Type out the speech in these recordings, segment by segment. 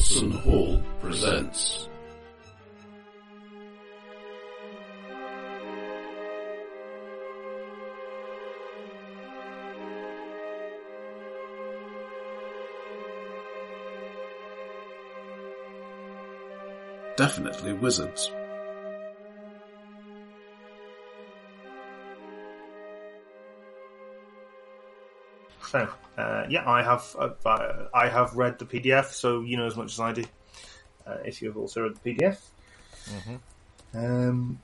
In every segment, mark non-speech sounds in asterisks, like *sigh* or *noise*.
Watson Hall presents. Definitely wizards. So, uh, yeah, I have uh, I have read the PDF, so you know as much as I do. Uh, if you have also read the PDF, um,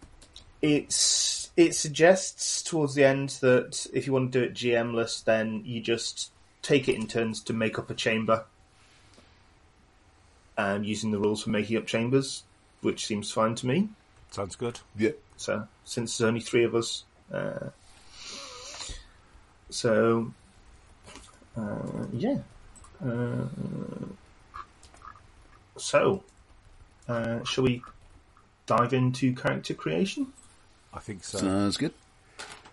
it's it suggests towards the end that if you want to do it GMless, then you just take it in turns to make up a chamber, um, using the rules for making up chambers, which seems fine to me. Sounds good. Yeah. So since there's only three of us, uh, so uh, yeah. Uh, so, uh, shall we dive into character creation? I think so. Sounds good.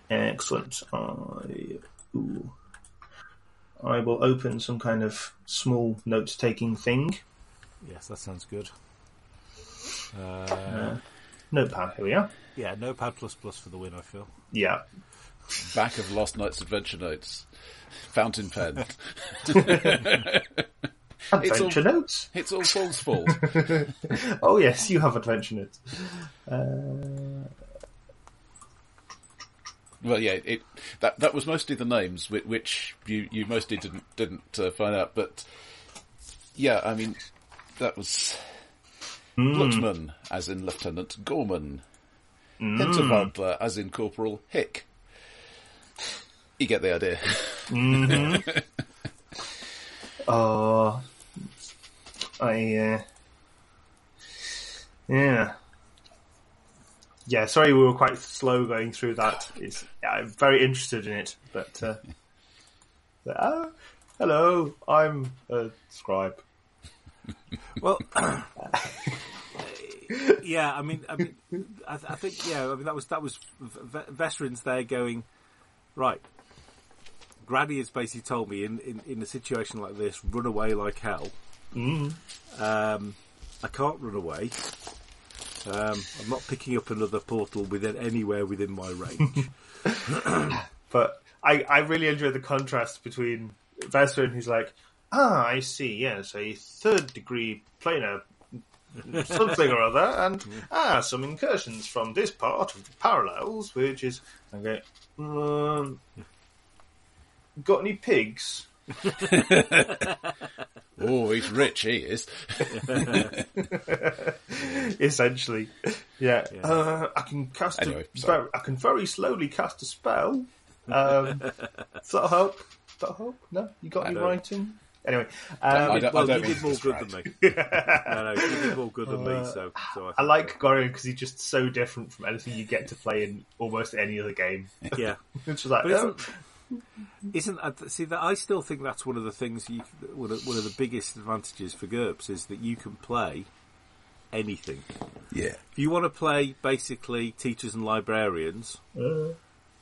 Excellent. I, ooh. I will open some kind of small note-taking thing. Yes, that sounds good. Uh, Uh, notepad. Here we are. yeah, Notepad plus plus for the win. I feel. Yeah. Back of Lost Night's Adventure Notes. Fountain pen. *laughs* Adventure notes. It's all Paul's fault. *laughs* Oh yes, you have adventure notes. Uh, well, yeah, it that that was mostly the names which, which you you mostly didn't didn't uh, find out, but yeah, I mean that was Blutman, as in Lieutenant Gorman, Hinterwandler, as in Corporal Hick. You get the idea. Oh, *laughs* I, uh, yeah. Yeah, sorry we were quite slow going through that. It's, yeah, I'm very interested in it, but, uh, but, uh, hello, I'm a scribe. Well, *coughs* yeah. I mean, I mean, I, I think yeah. I mean, that was that was v- veterans there going right. Granny has basically told me in, in, in a situation like this, run away like hell. Um, I can't run away. Um, I'm not picking up another portal within anywhere within my range. *laughs* *coughs* But I, I really enjoy the contrast between Vesper who's like, ah, I see, yes, a third degree planar something or other, and *laughs* ah, some incursions from this part of the parallels, which is okay. Um, got any pigs? *laughs* Oh, he's rich, he is. *laughs* Essentially, yeah. Uh, I can cast. Anyway, a, sorry. very, I can very slowly cast a spell. Um, *laughs* does that help? Does that help? No, you got any don't- writing? Anyway, I um, don't, well, I don't you did more good than me. no, no, you did more good than me. So, so I, I like Gorion because he's just so different from anything you get to play in almost any other game. Yeah, It's just like, But isn't, isn't uh, see that I still think that's one of the things you one of, one of the biggest advantages for GURPS is that you can play anything. Yeah. If you want to play basically teachers and librarians, uh,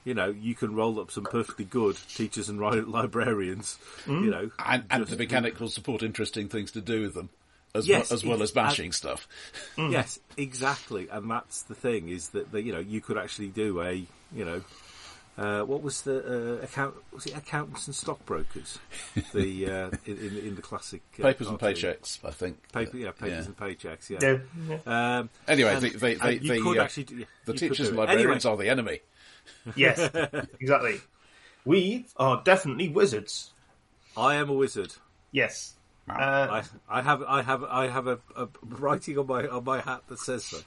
you know you can roll up some perfectly good teachers and ri- librarians. You know, And, and the mechanic will support interesting things to do with them, as, Yes, well, as well as bashing stuff. Yes, *laughs* exactly, and that's the thing is that, that you know you could actually do a you know uh, what was the uh, account was it accountants and stockbrokers *laughs* the uh, in, in, in the classic uh, Papers and cartoon. paychecks, I think. paper yeah papers Yeah. and paychecks yeah. yeah, yeah. Um, Anyway, and- the, the, and the, you could uh, actually do, the you could teachers do and librarians Anyway, are the enemy. *laughs* yes, exactly. We are definitely wizards. I am a wizard. Yes. Uh, I, I have I have I have a, a writing on my on my hat that says so.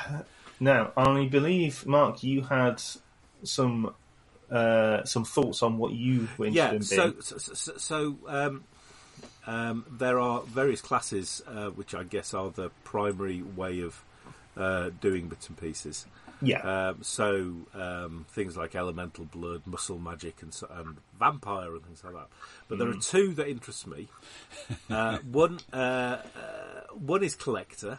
*laughs* now, I believe Mark, you had some uh, some thoughts on what you were Yeah, interested in. so being. so, so, so um, um, there are various classes uh, which I guess are the primary way of uh, doing bits and pieces. yeah, Um, so um, things like elemental blood, muscle magic, and, so, and vampire and things like that. But there are two that interest me. Uh, *laughs* one uh, uh, one is collector,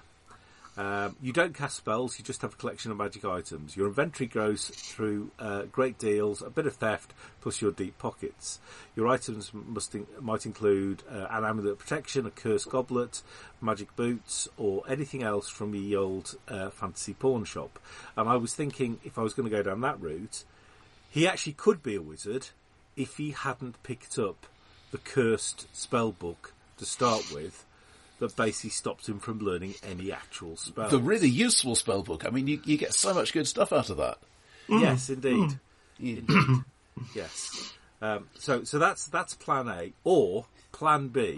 Um, you don't cast spells, you just have a collection of magic items. Your inventory grows through uh, great deals, a bit of theft, plus your deep pockets. Your items must in- might include uh, an amulet of protection, a cursed goblet, magic boots, or anything else from the old uh, fantasy pawn shop. And I was thinking, if I was going to go down that route, he actually could be a wizard if he hadn't picked up the cursed spell book to start with that basically stops him from learning any actual spells. The really useful spell book. I mean, you, you get so much good stuff out of that. Yes, indeed. Indeed. *laughs* yes. Um, so, so that's that's plan A, or plan B,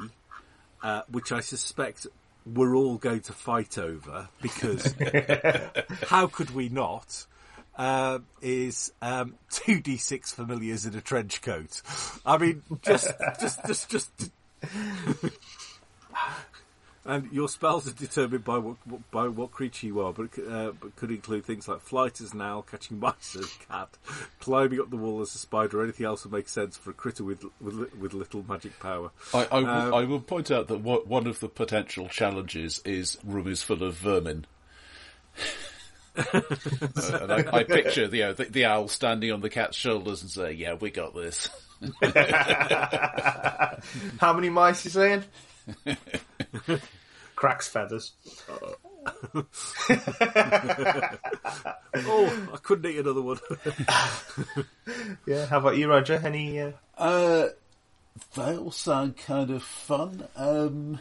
uh, which I suspect we're all going to fight over because *laughs* how could we not? Uh, is um, two d six familiars in a trench coat. I mean, just, just, just, just. *laughs* And your spells are determined by what by what creature you are, but, uh, but could include things like flight as an owl, catching mice *laughs* as a cat, climbing up the wall as a spider, or anything else that makes sense for a critter with with, with little magic power. I, I, will, Um, I will point out that what, one of the potential challenges is room is full of vermin. *laughs* Uh, and I, I picture the, you know, the the owl standing on the cat's shoulders and saying, "Yeah, we got this." *laughs* How many mice you saying? *laughs* Cracks feathers. *laughs* Oh, I couldn't eat another one. *laughs* Yeah. How about you, Roger? Any? Uh... Uh, they all sound kind of fun. Um,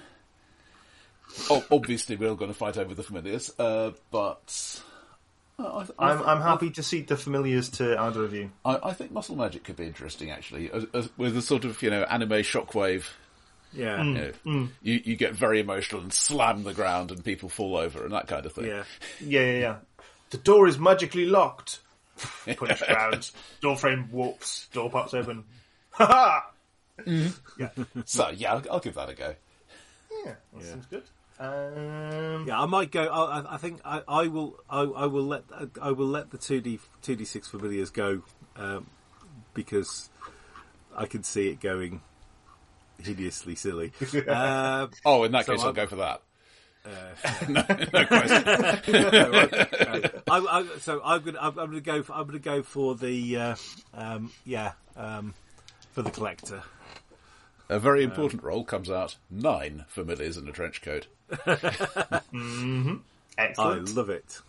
oh, obviously, we're all going to fight over the familiars, uh, but I, I, I'm I'm happy to cede the familiars to either of you. I, I think muscle magic could be interesting, actually, as, as, with a sort of you know anime shockwave. Yeah, You, know, you you get very emotional and slam the ground, and people fall over and that kind of thing. yeah. *laughs* Yeah, yeah, yeah. The door is magically locked. Punch *laughs* ground. Door frame warps. Door pops open. *laughs* Ha ha! So yeah, I'll, I'll give that a go. Yeah, that sounds good. Um, Yeah, I might go. I, I- I think I, I will. I, I will let. I will let the two d two d six familiars go um, because I can see it going hideously silly. *laughs* Uh, Oh, in that So case, I'll I'm- go for that. *laughs* no, I, *laughs* I, so I'm gonna. I'm, I'm gonna go. For, I'm gonna go for the. Uh, um, yeah, um, for the collector. A very important role comes out nine familiars in a trench coat. I excellent. love it.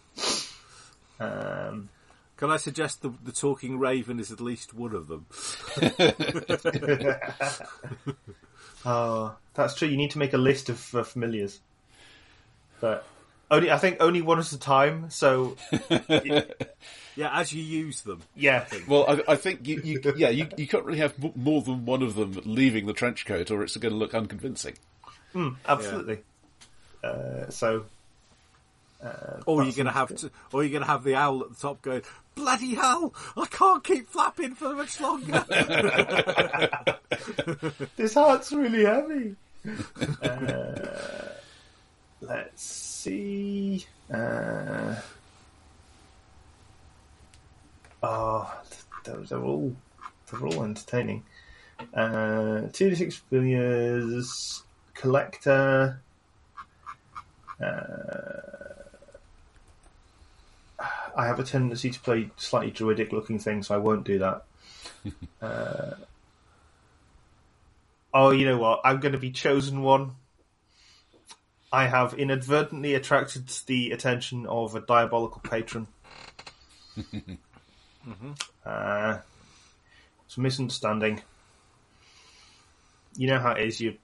Um, Can I suggest the, the talking raven is at least one of them? Oh, that's true. You need to make a list of uh, familiars, but only I think only one at a time. So *laughs* Yeah, as you use them. yeah, Well, I, I think you, you yeah, you, you can't really have more than one of them leaving the trench coat, or it's going to look unconvincing. absolutely. Uh, so Or you're gonna have to, or you're gonna have the owl at the top going, bloody hell! I can't keep flapping for much longer. *laughs* this heart's really heavy. uh, let's see. Uh, oh, they're, they're all they're all entertaining. Uh, two to six billions collector. Uh, I have a tendency to play slightly druidic looking things, so I won't do that. *laughs* Uh, Oh, you know what? I'm going to be chosen one. I have inadvertently attracted the attention of a diabolical patron. *laughs* uh, it's a misunderstanding. You know how it is. You,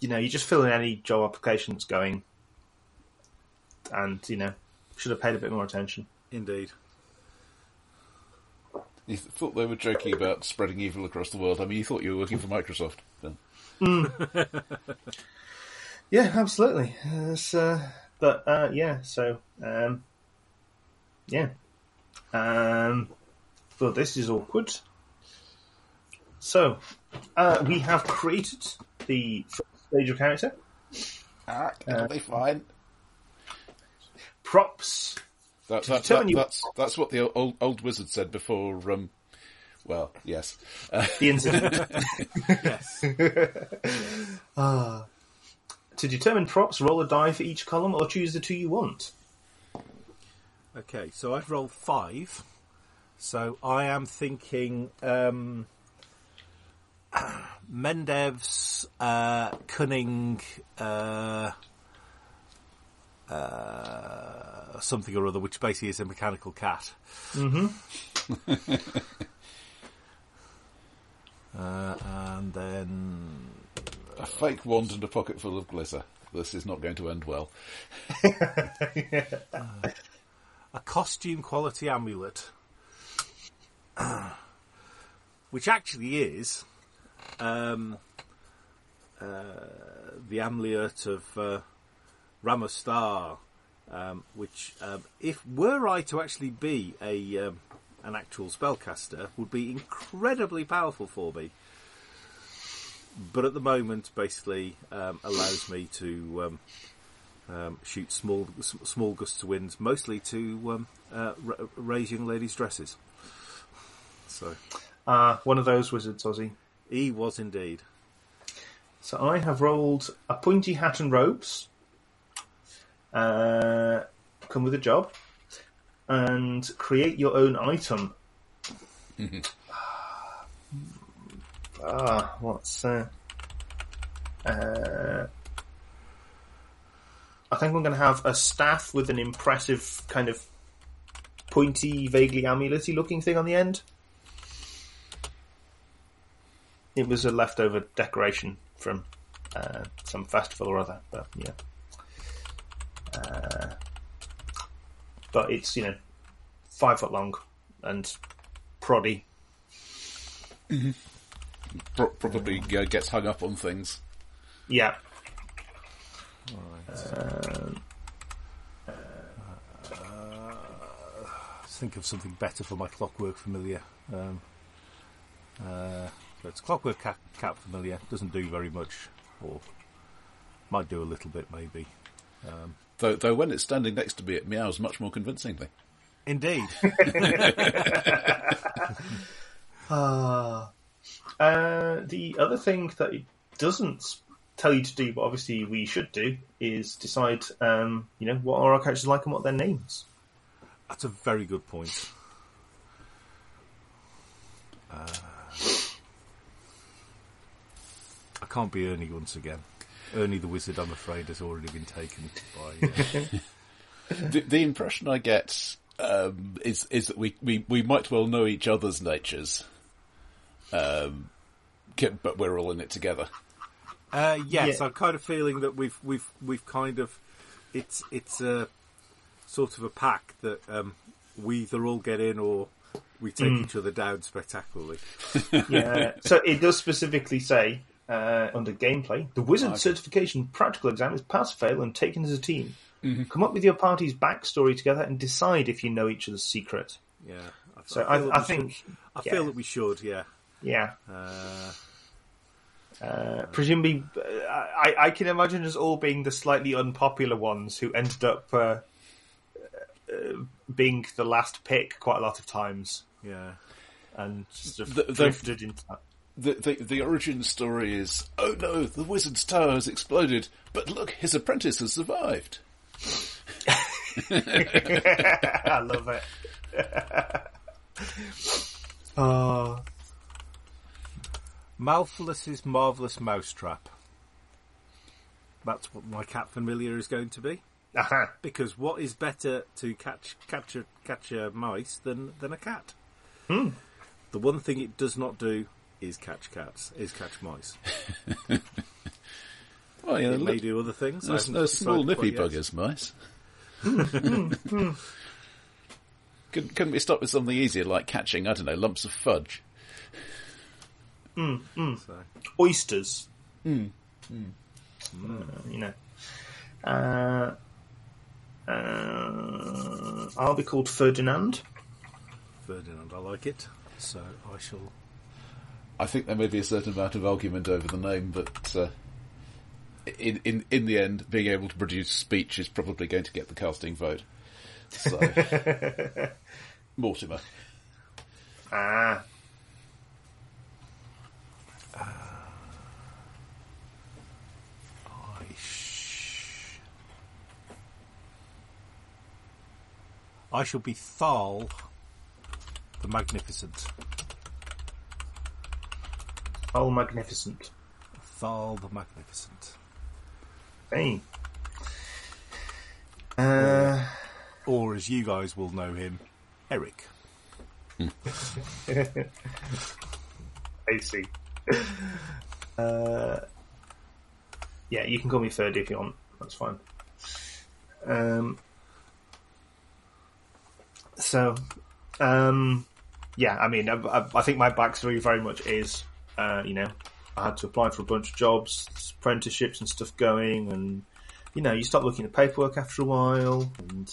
you know, you just fill in any job application that's going, and you know, should have paid a bit more attention. Indeed. You th- thought they were joking about spreading evil across the world. I mean, you thought you were working for Microsoft. Then. *laughs* Yeah, absolutely. Uh, but uh, yeah, so um, yeah. Um, but this is awkward. So uh, we have created the stage of character Ah, that'll be fine. Props. That, that, that, you- that's that's what the old old wizard said before. Um, well, yes. Uh, The incident. *laughs* Yes. to *laughs* to determine props, roll a die for each column or choose the two you want. Okay, so I've rolled five. So I am thinking um, *clears throat* Mendev's uh, cunning uh, uh, something or other, which basically is a mechanical cat. Mm-hmm. *laughs* uh, and then A fake wand and a pocket full of glitter. This is not going to end well. *laughs* a costume quality amulet, *clears throat* which actually is um, uh, the amulet of uh, Ramastar, um, which, um, if were I to actually be a um, an actual spellcaster, would be incredibly powerful for me. But at the moment, basically, um, allows me to um, um, shoot small small gusts of winds, mostly to um, uh, ra- raise young ladies' dresses. So Uh, one of those wizards, Ozzy. he was indeed. So I have rolled a pointy hat and robes. Uh, come with a job. And create your own item. *sighs* ah, what's uh, uh, I think I'm going to have a staff with an impressive kind of pointy, vaguely amulety looking thing on the end. It was a leftover decoration from uh, some festival or other, but yeah. Uh, but it's you know five foot long and proddy. Pro- probably uh, gets hung up on things. Yeah, Let's think of something better for my clockwork familiar. Um, uh, so it's clockwork cat, cat familiar. Doesn't do very much, or might do a little bit maybe. Though, though when it's standing next to me, it meows much more convincingly. Indeed. *laughs* Uh, the other thing that it doesn't tell you to do, but obviously we should do, is decide, um, you know, what are our characters like and what their names. That's a very good point. Uh, I can't be Ernie once again. Ernie the Wizard, I'm afraid, has already been taken by. Uh, *laughs* The, the impression I get um, is is that we, we, we might well know each other's natures, um, but we're all in it together. uh, yes, Yeah. I'm kind of feeling that we've we've we've kind of it's it's a sort of a pack that um, we either all get in or we take each other down spectacularly. *laughs* Yeah. so it does specifically say uh, under gameplay, the wizard certification practical exam is pass fail and taken as a team. Come up with your party's backstory together and decide if you know each other's secret. Yeah, I, So feel I, that I we think, should, I yeah. feel that we should. Yeah. yeah. Uh, Uh, presumably, uh, I, I can imagine us all being the slightly unpopular ones who ended up uh, uh, being the last pick quite a lot of times yeah. and sort of The- the- drifted into that. The, the the origin story is oh no, the wizard's tower has exploded, but look, his apprentice has survived. *laughs* I love it. *laughs* oh, Malphulus's marvelous mousetrap. That's what my cat familiar is going to be. aha. Because what is better to catch capture catch a mice than than a cat? Hmm. The one thing it does not do is catch cats. Is catch mice. *laughs* Well, yeah, It may do other things. Those, those small nippy quite yet. buggers, mice. *laughs* *laughs* Couldn't, couldn't we start with something easier like catching, I don't know, lumps of fudge? So, Oysters. Hmm. Uh, you know. Uh, uh, I'll be called Ferdinand. Ferdinand, I like it. So I shall. I think there may be a certain amount of argument over the name, but uh, in in in the end, being able to produce speech is probably going to get the casting vote. So, *laughs* Mortimer. Ah. Uh, I I shall be Thal the Magnificent. Oh, magnificent. Thal the Magnificent. Hey. Uh, Or as you guys will know him, Eric. *laughs* I see. Uh, yeah, you can call me Third if you want. That's fine. Um, so, um, yeah, I mean, I, I, I think my backstory very much is, uh, you know, I had to apply for a bunch of jobs, apprenticeships and stuff going, and you know, you start looking at paperwork after a while, and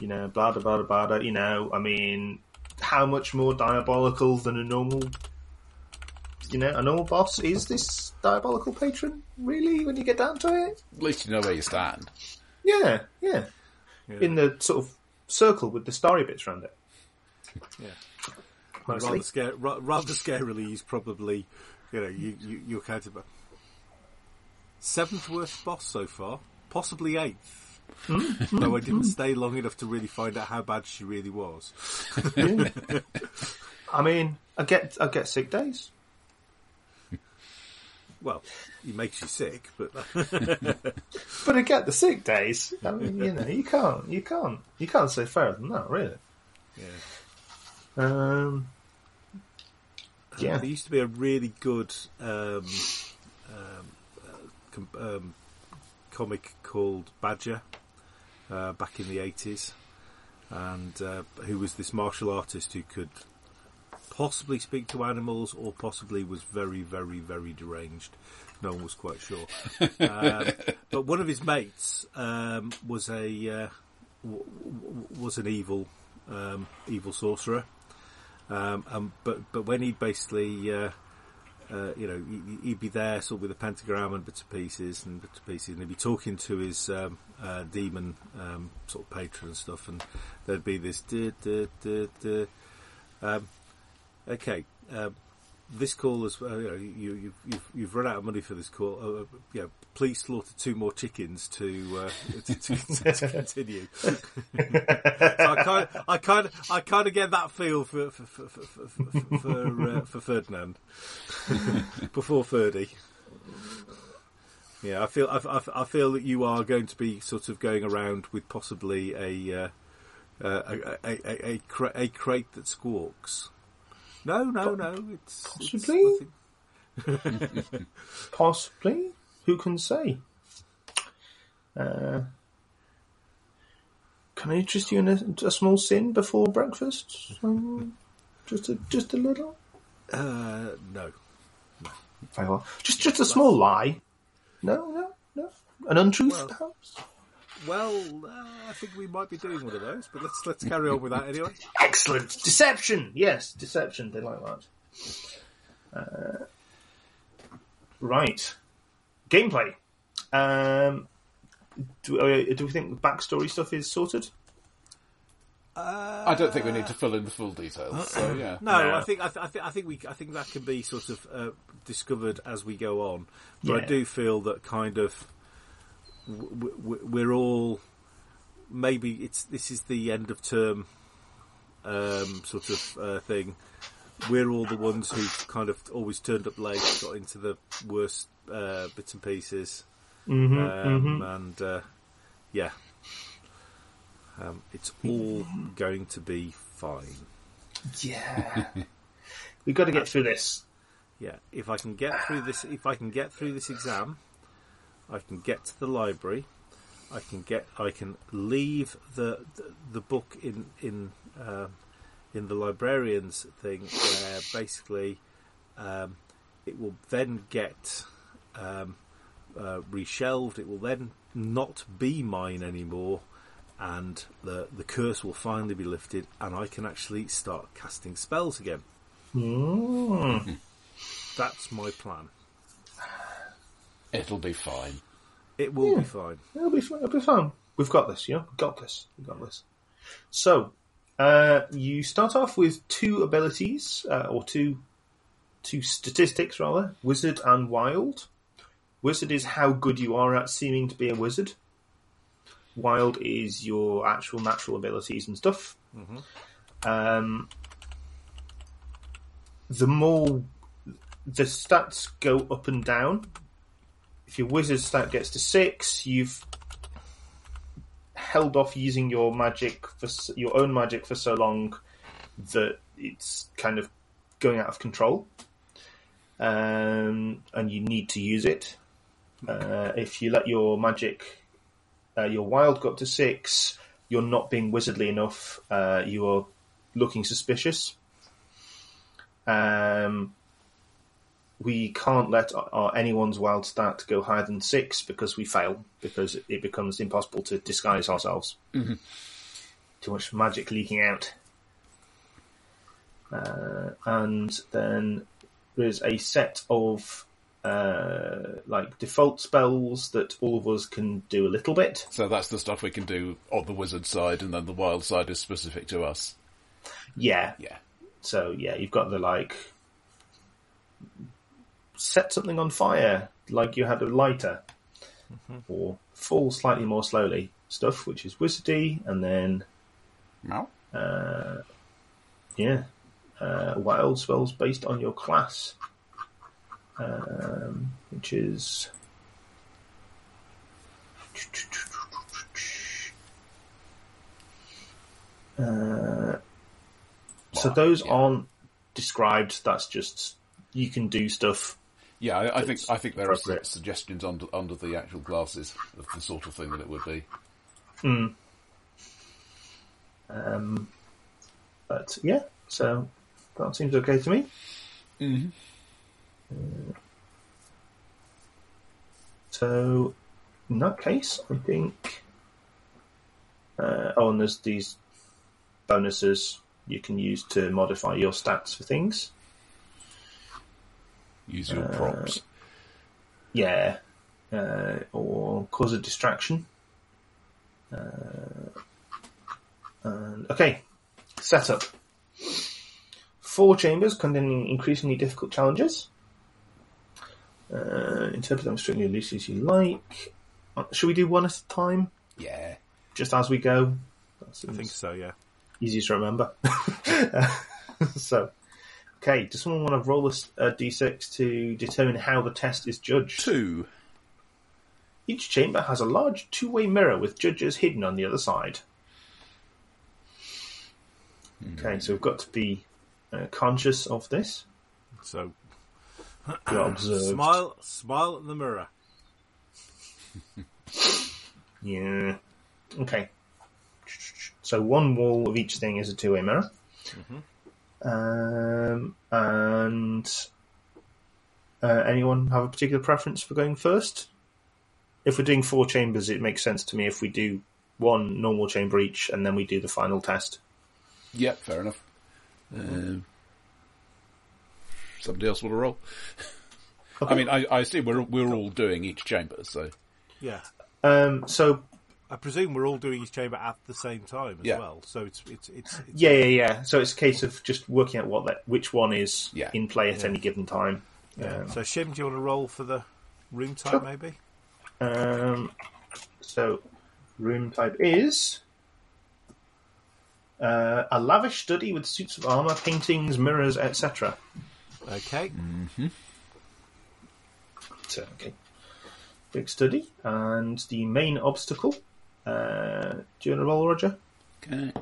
you know, blah blah blah blah. blah you know, I mean, how much more diabolical than a normal, you know, a normal boss is this diabolical patron? Really, when you get down to it? At least you know where you stand. Yeah, yeah. Yeah. In the sort of circle with the starry bits around it. Yeah. Mostly. rather, scare, rather scarily, he's probably, you know, you, you, you're counted by seventh worst boss so far, possibly eighth. Though I didn't stay long enough to really find out how bad she really was. I mean, I get I get sick days. Well, he makes you sick, but *laughs* But I get the sick days. I mean, you know, you can't, you can't, you can't say fairer than that, really. yeah. Um, yeah, There used to be a really good um, um, uh, um, comic called Badger uh, back in the 80s, and uh, who was this martial artist who could possibly speak to animals or possibly was very, very, very deranged. No one was quite sure. *laughs* um, but one of his mates um, was a uh, w- w- was an evil um, evil sorcerer. Um, um, but but when he'd basically, uh, uh, you know, he- he'd be there sort of with a pentagram and bits of pieces and bits of pieces, and he'd be talking to his um, uh, demon um, sort of patron and stuff, and there'd be this. duh, duh, duh. Um, okay, um, this call is uh, you, you, you've you've run out of money for this call. Uh, yeah, please slaughter two more chickens to uh, *laughs* to, to, to continue. *laughs* so I kind of, I kind of, get that feel for for for for, for, for, uh, Ferdinand *laughs* before Ferdy. Yeah, I feel I, I, feel that you are going to be sort of going around with possibly a uh, uh, a, a, a, a crate that squawks. No, no, no. It's Possibly? It's *laughs* possibly. Who can say? Uh, can I interest you in a, a small sin before breakfast? Um, just a just a little. Uh, no. Very well. Just just a small lie. No, no, no. An untruth, Well- perhaps. Well, uh, I think we might be doing one of those, but let's let's carry on with that anyway. Excellent. Deception. Yes, deception. They like that. Uh, right. Gameplay. Um, do, uh, do we think the backstory stuff is sorted? I don't think we need to fill in the full details. So yeah, No, No. I think I, th- I, th- I think we I think that can be sort of uh, discovered as we go on. But Yeah. I do feel that kind of w- w- we're all maybe it's this is the end of term um, sort of uh, thing. We're all the ones who've kind of always turned up late, got into the worst uh, bits and pieces, Mm-hmm, um, and uh, yeah, um, it's all going to be fine. Yeah. *laughs* We've got to get through this. Yeah, if I can get through this, if I can get through this exam, I can get to the library. I can get, I can leave the the, the book in in um, in the librarian's thing, where basically um, it will then get um, uh, reshelved. It will then not be mine anymore, and the the curse will finally be lifted, and I can actually start casting spells again. Mm. That's my plan. It'll be fine. It will be fine. It'll be fine. It'll be fun. We've got this, you know. We've got this. We've got this. So, uh, you start off with two abilities, uh, or two, two statistics rather: wizard and wild. Wizard is how good you are at seeming to be a wizard. wild is your actual natural abilities and stuff. Um, the more the stats go up and down. If your wizard stat gets to six, you've held off using your magic for your own magic for so long that it's kind of going out of control, um, and you need to use it. Uh, if you let your magic, uh, your wild go up to six, you're not being wizardly enough. Uh, you are looking suspicious. Um, we can't let our, anyone's wild stat go higher than six because we fail because it becomes impossible to disguise ourselves. Too much magic leaking out. Uh, and then there's a set of uh, like default spells that all of us can do a little bit. So that's the stuff we can do on the wizard side, and then the wild side is specific to us. Yeah, Yeah. So yeah, you've got the like set something on fire like you had a lighter, or fall slightly more slowly stuff, which is wizardy, and then No. yeah, uh, wild spells based on your class, um, which is. Uh, so those yeah. aren't described. That's just you can do stuff. Yeah, I, I think I think there are su- suggestions under under the actual classes of the sort of thing that it would be. Um, but yeah, so that seems okay to me. Mm-hmm. So, in that case, I think. Uh, oh, and there's these bonuses you can use to modify your stats for things. Use your props. Yeah, uh, or cause a distraction. Uh, and okay, setup. Four chambers containing increasingly difficult challenges. Uh, interpret them strictly loosely as you like. Uh, Should we do one at a time, Yeah. just as we go? I think so. Yeah. easiest to remember. *laughs* *laughs* so, okay, does someone want to roll a, a d6 to determine how the test is judged? Two. Each chamber has a large two-way mirror with judges hidden on the other side. Okay, so we've got to be uh, conscious of this. So You're *clears throat* observed. smile, smile in the mirror. *laughs* Yeah. Okay. So one wall of each thing is a two-way mirror. Um, and uh, anyone have a particular preference for going first? If we're doing four chambers, it makes sense to me if we do one normal chamber each, and then we do the final test. Yeah, fair enough. Um, somebody else want to roll? I mean, I, I assume we're we're all doing each chamber, so Yeah. Um, so I presume we're all doing each chamber at the same time as Yeah. well. So it's it's it's, it's yeah, yeah, yeah. So it's a case of just working out what that which one is Yeah. in play at any given time. Um, So Shim, do you want to roll for the room type Sure. maybe? Um, so, room type is uh, a lavish study with suits of armor, paintings, mirrors, etc. Okay. So, okay, big study, and the main obstacle. Uh, do you want to roll, Roger? okay.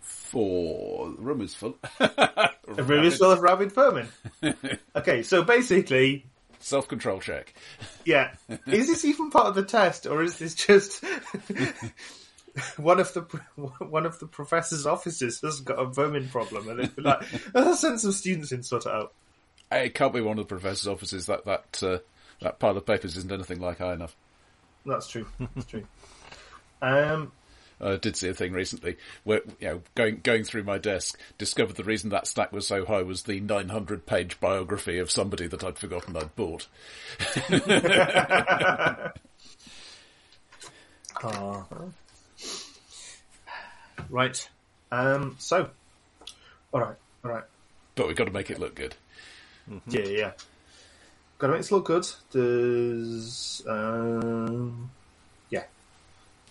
Four. The room is full. *laughs* A room is full of rabid vermin. *laughs* okay, so basically, Self control check. *laughs* yeah, is this even part of the test, or is this just one of the one of the professor's offices has got a vermin problem, and they've like, "Oh, send some students in sort it out. It can't be one of the professor's offices. That that uh, that pile of papers isn't anything like high enough. That's true. That's true. Um, I did see a thing recently where, you know, going going through my desk, discovered the reason that stack was so high was the 900 page biography of somebody that I'd forgotten I'd bought. *laughs* ah. right. Um, so, all right, all right. But we've got to make it look good. Yeah, yeah, yeah. Got to make it look good. Does um.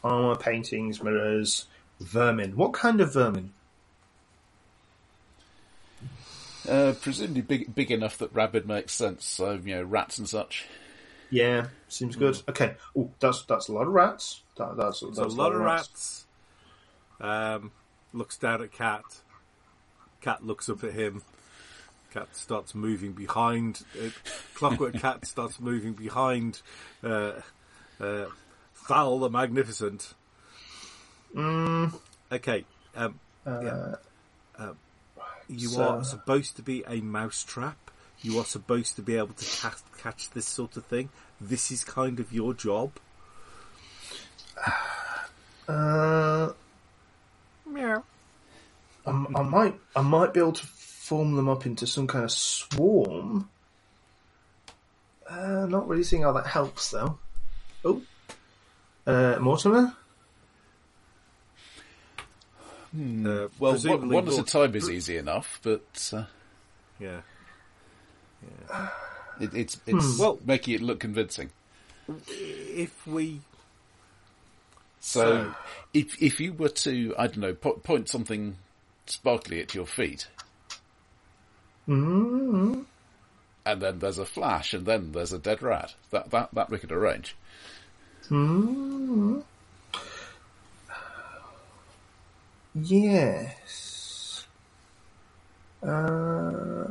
Armor, paintings, mirrors, vermin. What kind of vermin? Uh, presumably big, big enough that rabid makes sense. So you know, rats and such. Yeah, seems good. Okay. Oh, that's that's a lot of rats. That, that's, that's There's a lot of rats. Um, looks down at Cat. Cat looks up at him. Cat starts moving behind. Uh, Clockwork *laughs* Cat starts moving behind. Uh, uh, Thal the Magnificent. Mm, Okay. Um, yeah. Um, you so- are supposed to be a mousetrap. You are supposed to be able to cast, catch this sort of thing. This is kind of your job. *sighs* uh, Meow. I, I might I might be able to form them up into some kind of swarm. Uh, not really seeing how that helps though. Oh, uh, Mortimer. Uh, Well, presumably one, one at a time is easy enough, but uh, Yeah. it, it's it's Well- making it look convincing. If we So, So- if if you were to, I don't know, po- point something sparkly at your feet, Mm-hmm. and then there's a flash, and then there's a dead rat, that that that we could arrange. Mm-hmm. Yes. Uh,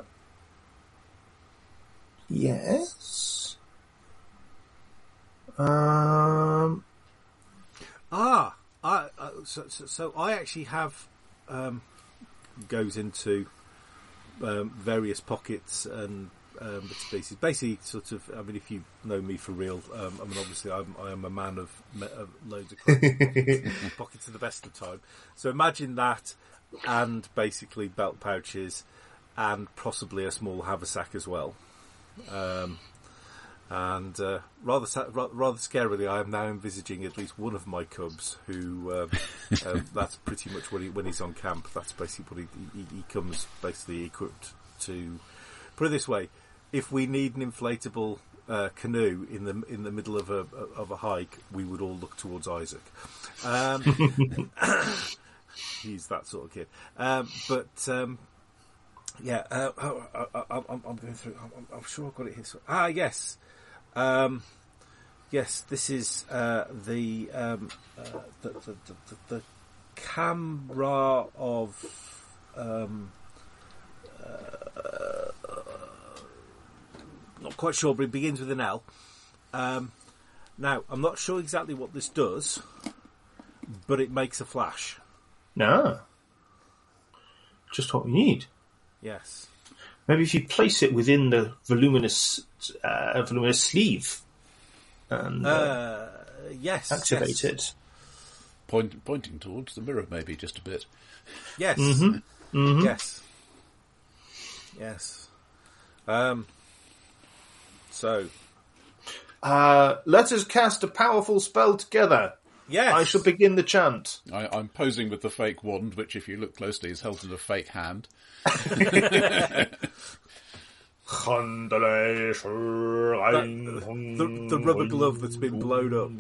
yes. Um. ah, I, uh, so, so, so I actually have um, goes into um, various pockets and um, bits and pieces. Basically, sort of. I mean, if you know me for real, um, I mean, obviously, I'm, I am a man of, of loads of *laughs* pockets, pockets at the best of time. So imagine that, and basically belt pouches, and possibly a small haversack as well. Um, and uh, rather rather scarily, I am now envisaging at least one of my cubs who um, *laughs* um, that's pretty much when he when he's on camp. That's basically what he, he, he comes basically equipped to. Put it this way: if we need an inflatable uh, canoe in the in the middle of a of a hike, we would all look towards Isaac. Um, *coughs* he's that sort of kid. Um, but um, yeah, uh, oh, I, I, I'm, I'm going through. I'm, I'm sure I've got it here. So- Ah, yes, um, yes. This is uh, um, uh, the, the, the, the the camera of. Not quite sure, but it begins with an L. Um, now, I'm not sure exactly what this does, but it makes a flash. No. Just what we need. Yes. Maybe if you place it within the voluminous, uh, voluminous sleeve and uh, Uh, yes. activate yes. it. Point, pointing towards the mirror, maybe just a bit. Yes. Mm-hmm. Yes. Yes. Um. So Uh, let us cast a powerful spell together. yes, I shall begin the chant. I, I'm posing with the fake wand, which, if you look closely, is held in a fake hand. the, the rubber glove that's been blown up.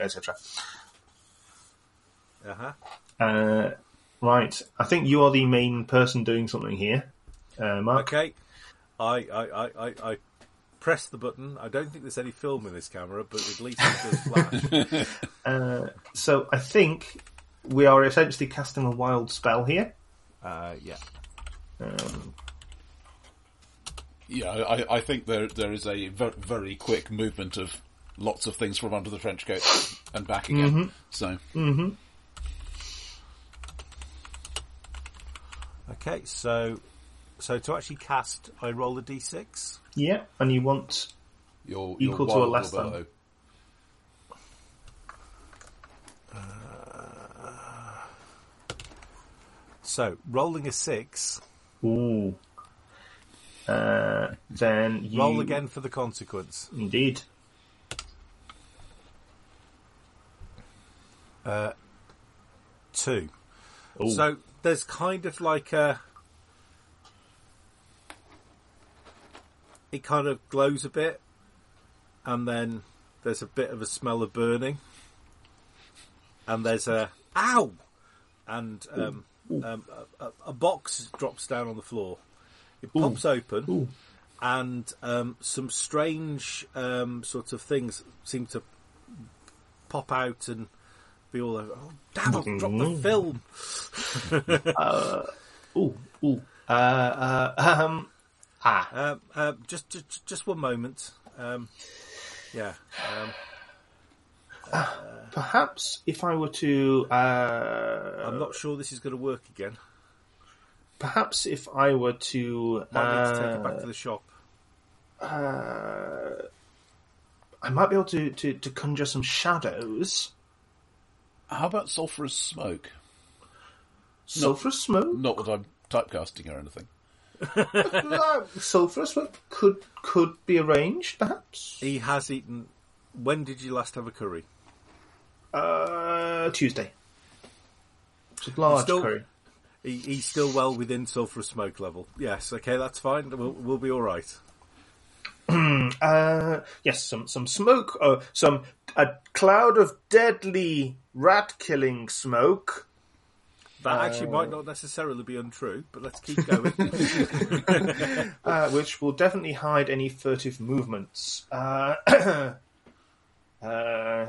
etc. *laughs* *laughs* Uh-huh. Uh, right, I think you are the main person doing something here, uh, Mark. Okay. I, I, I, I, I press the button. I don't think there's any film in this camera, but at least it does flash. *laughs* Uh, so I think we are essentially casting a wild spell here. uh, yeah. Um, Yeah, I, I think there there is a very, very quick movement of lots of things from under the trench coat and back again. So Okay. So, so to actually cast, I roll a d6. yeah, and you want you're, Equal you're to a less than. bow. So rolling a six. ooh. Uh, then you Roll again for the consequence. Indeed. Two. Ooh. So there's kind of like a. it kind of glows a bit, and then there's a bit of a smell of burning, and there's a ow, and um, um, a, a, a box drops down on the floor. It pops open, Ooh. and um, some strange um, sort of things seem to pop out and be all over. Oh, damn! I've dropped the film. *laughs* Ooh, ooh. Uh, uh, *laughs* um, ah. Um, uh, just, just, just one moment. Um, yeah. Um, Perhaps if I were to, uh, I'm not sure this is going to work again. perhaps if I were to, Might need to take it uh, back to the shop. uh, I might be able to, to, to conjure some shadows. How about sulphurous smoke? Sulphurous smoke? Not that I'm typecasting or anything. *laughs* Sulphurous smoke could, could be arranged, perhaps? He has eaten. When did you last have a curry? Uh, Tuesday. It's a large Still- curry. He, he's still well within sulphurous smoke level. Yes, okay, that's fine. We'll, we'll be all right. *clears throat* Uh, yes, some some smoke, uh, some a cloud of deadly rat killing smoke, That actually might not necessarily be untrue, but let's keep going. *laughs* *laughs* uh, which will definitely hide any furtive movements. Uh, *clears throat* uh,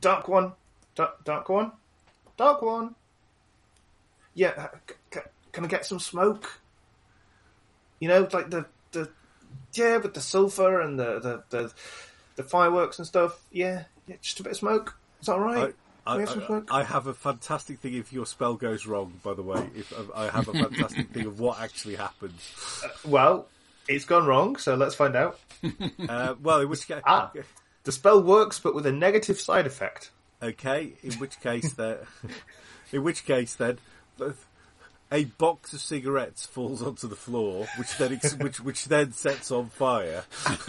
dark one, dark, dark one, dark one. Yeah, uh, can I get some smoke? You know, like the the yeah, with the sulfur and the the the, the fireworks and stuff. Yeah, yeah, just a bit of smoke. Is that all right? I, have I. I have a fantastic thing if your spell goes wrong, by the way. If I have a fantastic thing of what actually happens. Well, it's gone wrong, so let's find out. *laughs* Uh, well, in which case, Ah. The spell works, but with a negative side effect. okay. In which case, there, *laughs* in which case, then a box of cigarettes falls onto the floor, which then ex- *laughs* which which then sets on fire. *laughs*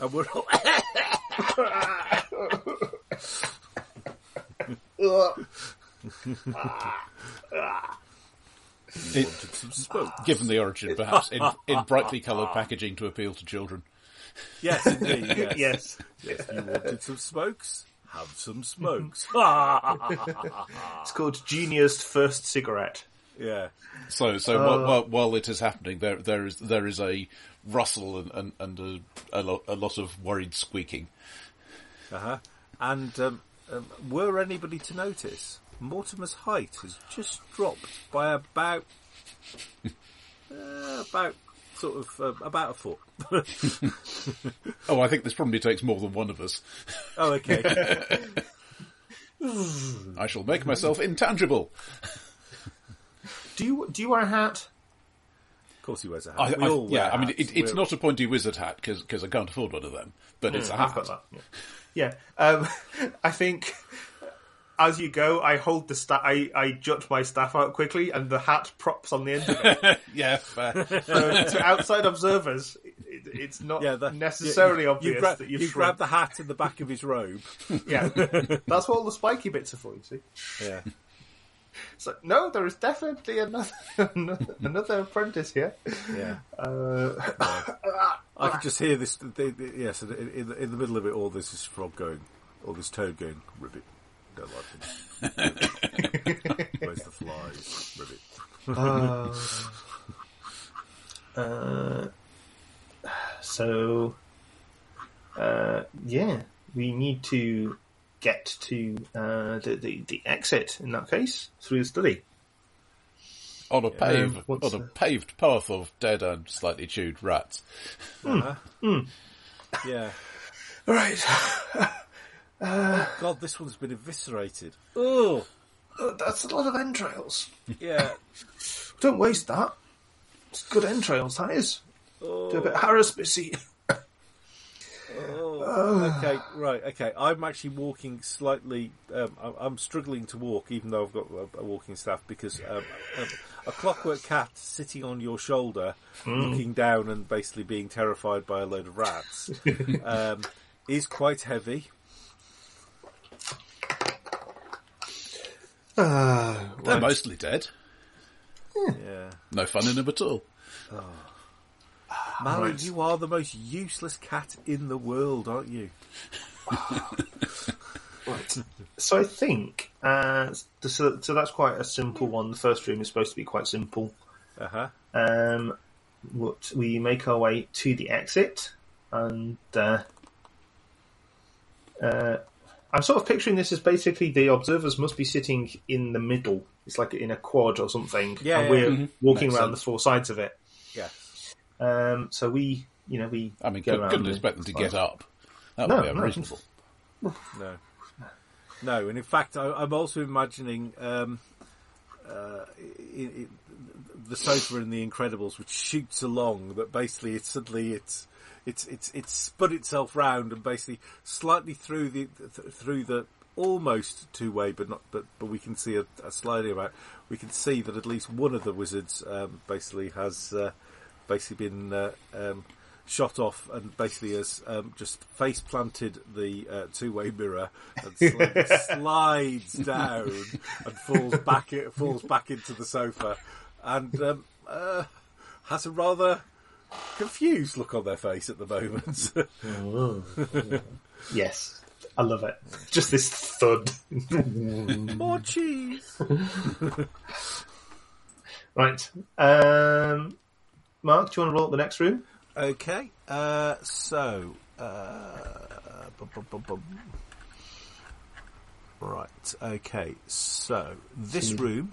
and we're all, *laughs* It, some smoke. given the origin, perhaps in, in brightly coloured packaging to appeal to children. Yes, indeed. Yes. yes. Yes, you wanted some smokes? Have some smokes. *laughs* *laughs* It's called Genius First Cigarette. yeah. So, so while, while, while it is happening, there there is there is a rustle and and, and a, a, lot, a lot of worried squeaking. Uh-huh. And um, um, were anybody to notice, Mortimer's height has just dropped by about *laughs* uh, about sort of uh, about a foot. *laughs* Oh, I think this probably takes more than one of us. oh, okay. *laughs* I shall make myself intangible. Do you do you wear a hat? Of course, he wears a hat. I, we I- all wear yeah, I mean, it, it's We're- not a pointy wizard hat because I can't afford one of them, but it's a I've hat. got that. Yeah. Yeah. Um, *laughs* I think as you go, I hold the staff. I, I jut my staff out quickly, and the hat props on the end of it. *laughs* yeah, fair. so to outside observers, it, it's not Yeah, that, necessarily you, you, obvious you, gra- that you've you shrunk. grab the hat in the back of his robe. *laughs* Yeah, that's what all the spiky bits are for. You see. Yeah. So no, there is definitely another *laughs* another apprentice here. Yeah. Uh, I can just hear this. The, the, yes, in, in, the- in the middle of it all, there's this frog going, or this toad going, ribbit. Don't like him. Where's the flies? Ribbit. uh, so, uh, yeah, we need to get to uh, the, the the exit in that case through the study. on a paved Um, what's on a the- paved path of dead and slightly chewed rats. Uh-huh. Yeah. All right, *laughs* God, this one's been eviscerated. Oh, Uh, that's a lot of entrails. yeah. *laughs* Don't waste that. It's good entrails, that is. Do a bit of haruspicy. Oh, okay, right, okay. I'm actually walking slightly. Um, I'm, I'm struggling to walk, even though I've got a, a walking staff, because um, um, a clockwork cat sitting on your shoulder, looking down and basically being terrified by a load of rats, *laughs* um, is quite heavy. Uh, They're right. mostly dead. Yeah. No fun in them at all. Mary, Right. you are the most useless cat in the world, aren't you? *laughs* Right. So I think uh, so, so that's quite a simple one. The first room is supposed to be quite simple. Uh huh. Um, what we make our way to the exit, and uh, uh, I'm sort of picturing this as basically the observers must be sitting in the middle. It's like in a quad or something, Yeah, and yeah. we're Mhm. walking Makes around sense. the four sides of it. Yeah. Um, so we, you know, we. I mean, go could, couldn't expect them to get up. That No, would be no. unreasonable. No. No, and in fact, I, I'm also imagining um, uh, i i the sofa in The Incredibles, which shoots along, but basically it's suddenly it's it's it's it's spun itself round and basically slightly through the th- through the almost two way, but not but but we can see a, a sliding about. We can see that at least one of the wizards um, basically has uh, basically been uh, um, shot off and basically has um, just face planted the uh, two way mirror and sli- *laughs* slides down and falls back it falls back into the sofa and um, uh, has a rather confused look on their face at the moment. *laughs* Yes, I love it. Just this thud. *laughs* More cheese. *laughs* right. Um, Mark, do you want to roll up the next room? Okay, uh, so uh, bum, bum, bum, bum. right. Okay, so this room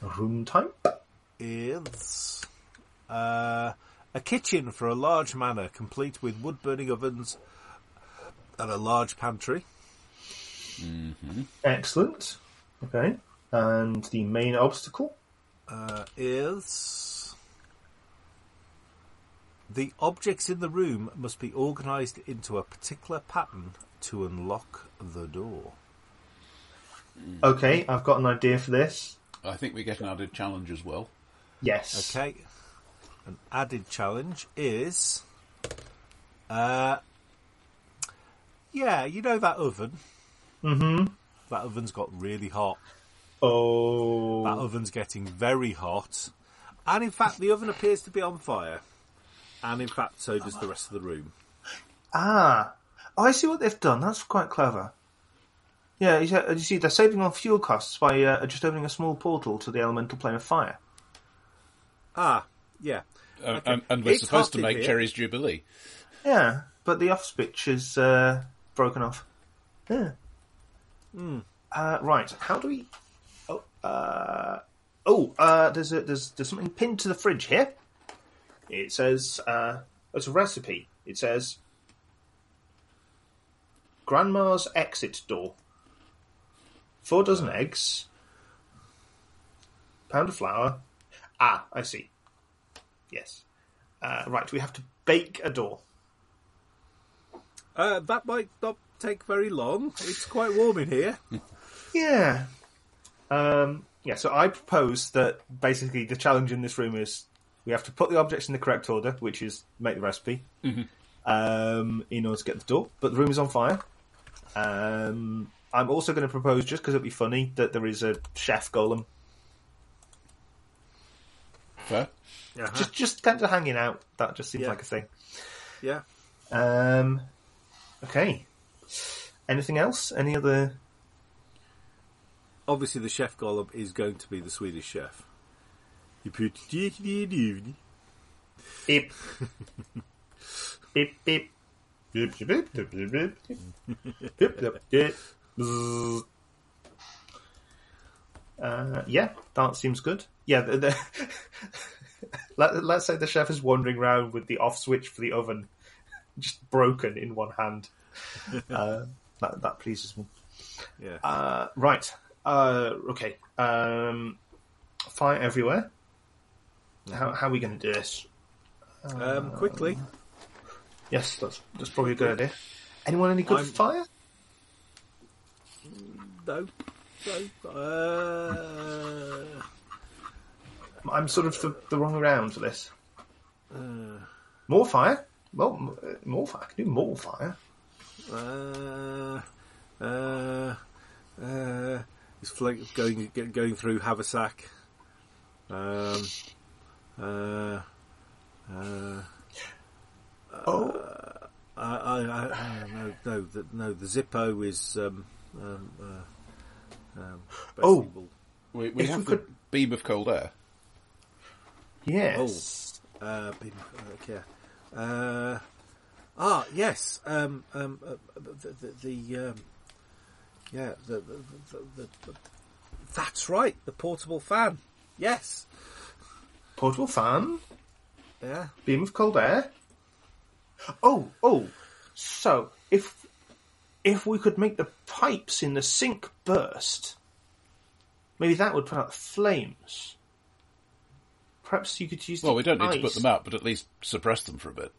Room type. is uh, a kitchen for a large manor, complete with wood burning ovens and a large pantry. Excellent. Okay. And the main obstacle. Uh, is the objects in the room must be organised into a particular pattern to unlock the door. Okay, I've got an idea for this. I think we get an added challenge as well. Yes. Okay. An added challenge is, uh, yeah, you know that oven. Mm-hmm. That oven's got really hot. Oh. That oven's getting very hot, and in fact, the oven appears to be on fire. And in fact, so does the rest of the room. Ah. Oh, I see what they've done. That's quite clever. Yeah, you see- you see, they're saving on fuel costs by uh, just opening a small portal to the elemental plane of fire. Ah, yeah. Uh, Okay. and, and we're It's supposed to make here. Cherries Jubilee. Yeah, but the off switch is uh, broken off. Yeah. Uh, right. How do we? Oh, uh, oh, uh, there's a there's there's something pinned to the fridge here. It says uh, it's a recipe. It says Grandma's exit door. Four dozen eggs. Pound of flour. Ah, I see. Yes. Uh, right, we have to bake a door. Uh, that might not take very long. It's quite warm in here. *laughs* Yeah. Um, yeah, so I propose that basically the challenge in this room is we have to put the objects in the correct order, which is make the recipe, um, in order to get the door. But the room is on fire. Um, I'm also going to propose, just because it'd be funny, that there is a chef golem Fair? Uh-huh. just just kind of hanging out. That just seems Yeah. like a thing. Yeah. Um, okay. Anything else? Any other? Obviously, the chef golem is going to be the Swedish chef. Beep beep. Beep, beep, beep, beep, beep, beep. Beep, *laughs* beep, beep. Uh, yeah, that seems good. Yeah, the, the *laughs* Let, let's say the chef is wandering around with the off switch for the oven *laughs* just broken in one hand. *laughs* Uh, that, that pleases me. Yeah. Uh, right. Uh, okay. Um, fire everywhere. How, how are we going to do this? um, quickly. Yes, that's that's probably a good idea. Anyone any good I'm- for fire? No. No. Uh, I'm sort of the, the wrong around for this. uh, More fire? Well, uh, more fire. I can do more fire. uh, uh, uh, is fl- going going through Haversack. Um, uh, uh, Oh, I, I, I, I no, no, the, no, the Zippo is um, um, uh, um, Oh. We, we If have we the could- beam of cold air. Yes. Uh, beam, okay. Uh, ah, yes. Um, um, uh, the, the, the um, yeah, the, the, the, the, the, that's right. The portable fan. Yes. Portable fan, Yeah. beam of cold air. Oh, oh. So if if we could make the pipes in the sink burst, maybe that would put out flames. Perhaps you could use. Well, the we don't need to put them out, but at least suppress them for a bit.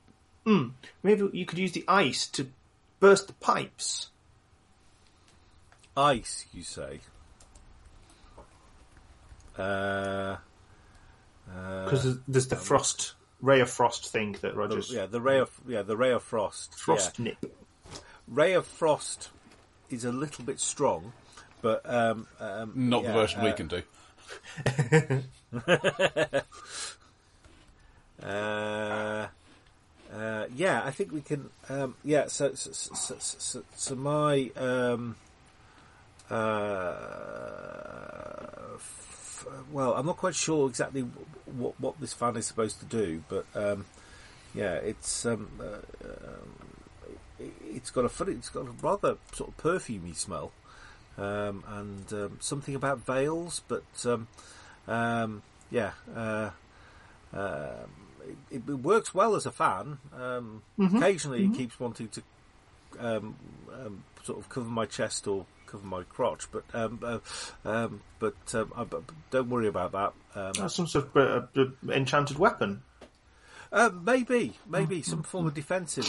Maybe you could use the ice to burst the pipes. Ice, you say? Uh, Because there's, there's the frost ray of frost thing that the, Rogers yeah, the ray of yeah, the ray of frost. frost Yeah. nip. Ray of frost is a little bit strong, but um, um, Not yeah, the version we uh, can do. *laughs* Uh, uh, yeah, I think we can. Um, yeah, so so, so, so, so my um, uh, f- well, I'm not quite sure exactly what what this fan is supposed to do, but um, yeah, it's um, uh, um, it, it's got a funny, it's got a rather sort of perfumey smell, um, and um, something about veils, but um, um, yeah. Uh, um, it, it works well as a fan. Um, Occasionally, it keeps wanting to um, um, sort of cover my chest or cover my crotch, but um, uh, um, but, um, I, but don't worry about that. Um, That's some sort of uh, uh, enchanted weapon. uh, maybe, maybe some form of defensive.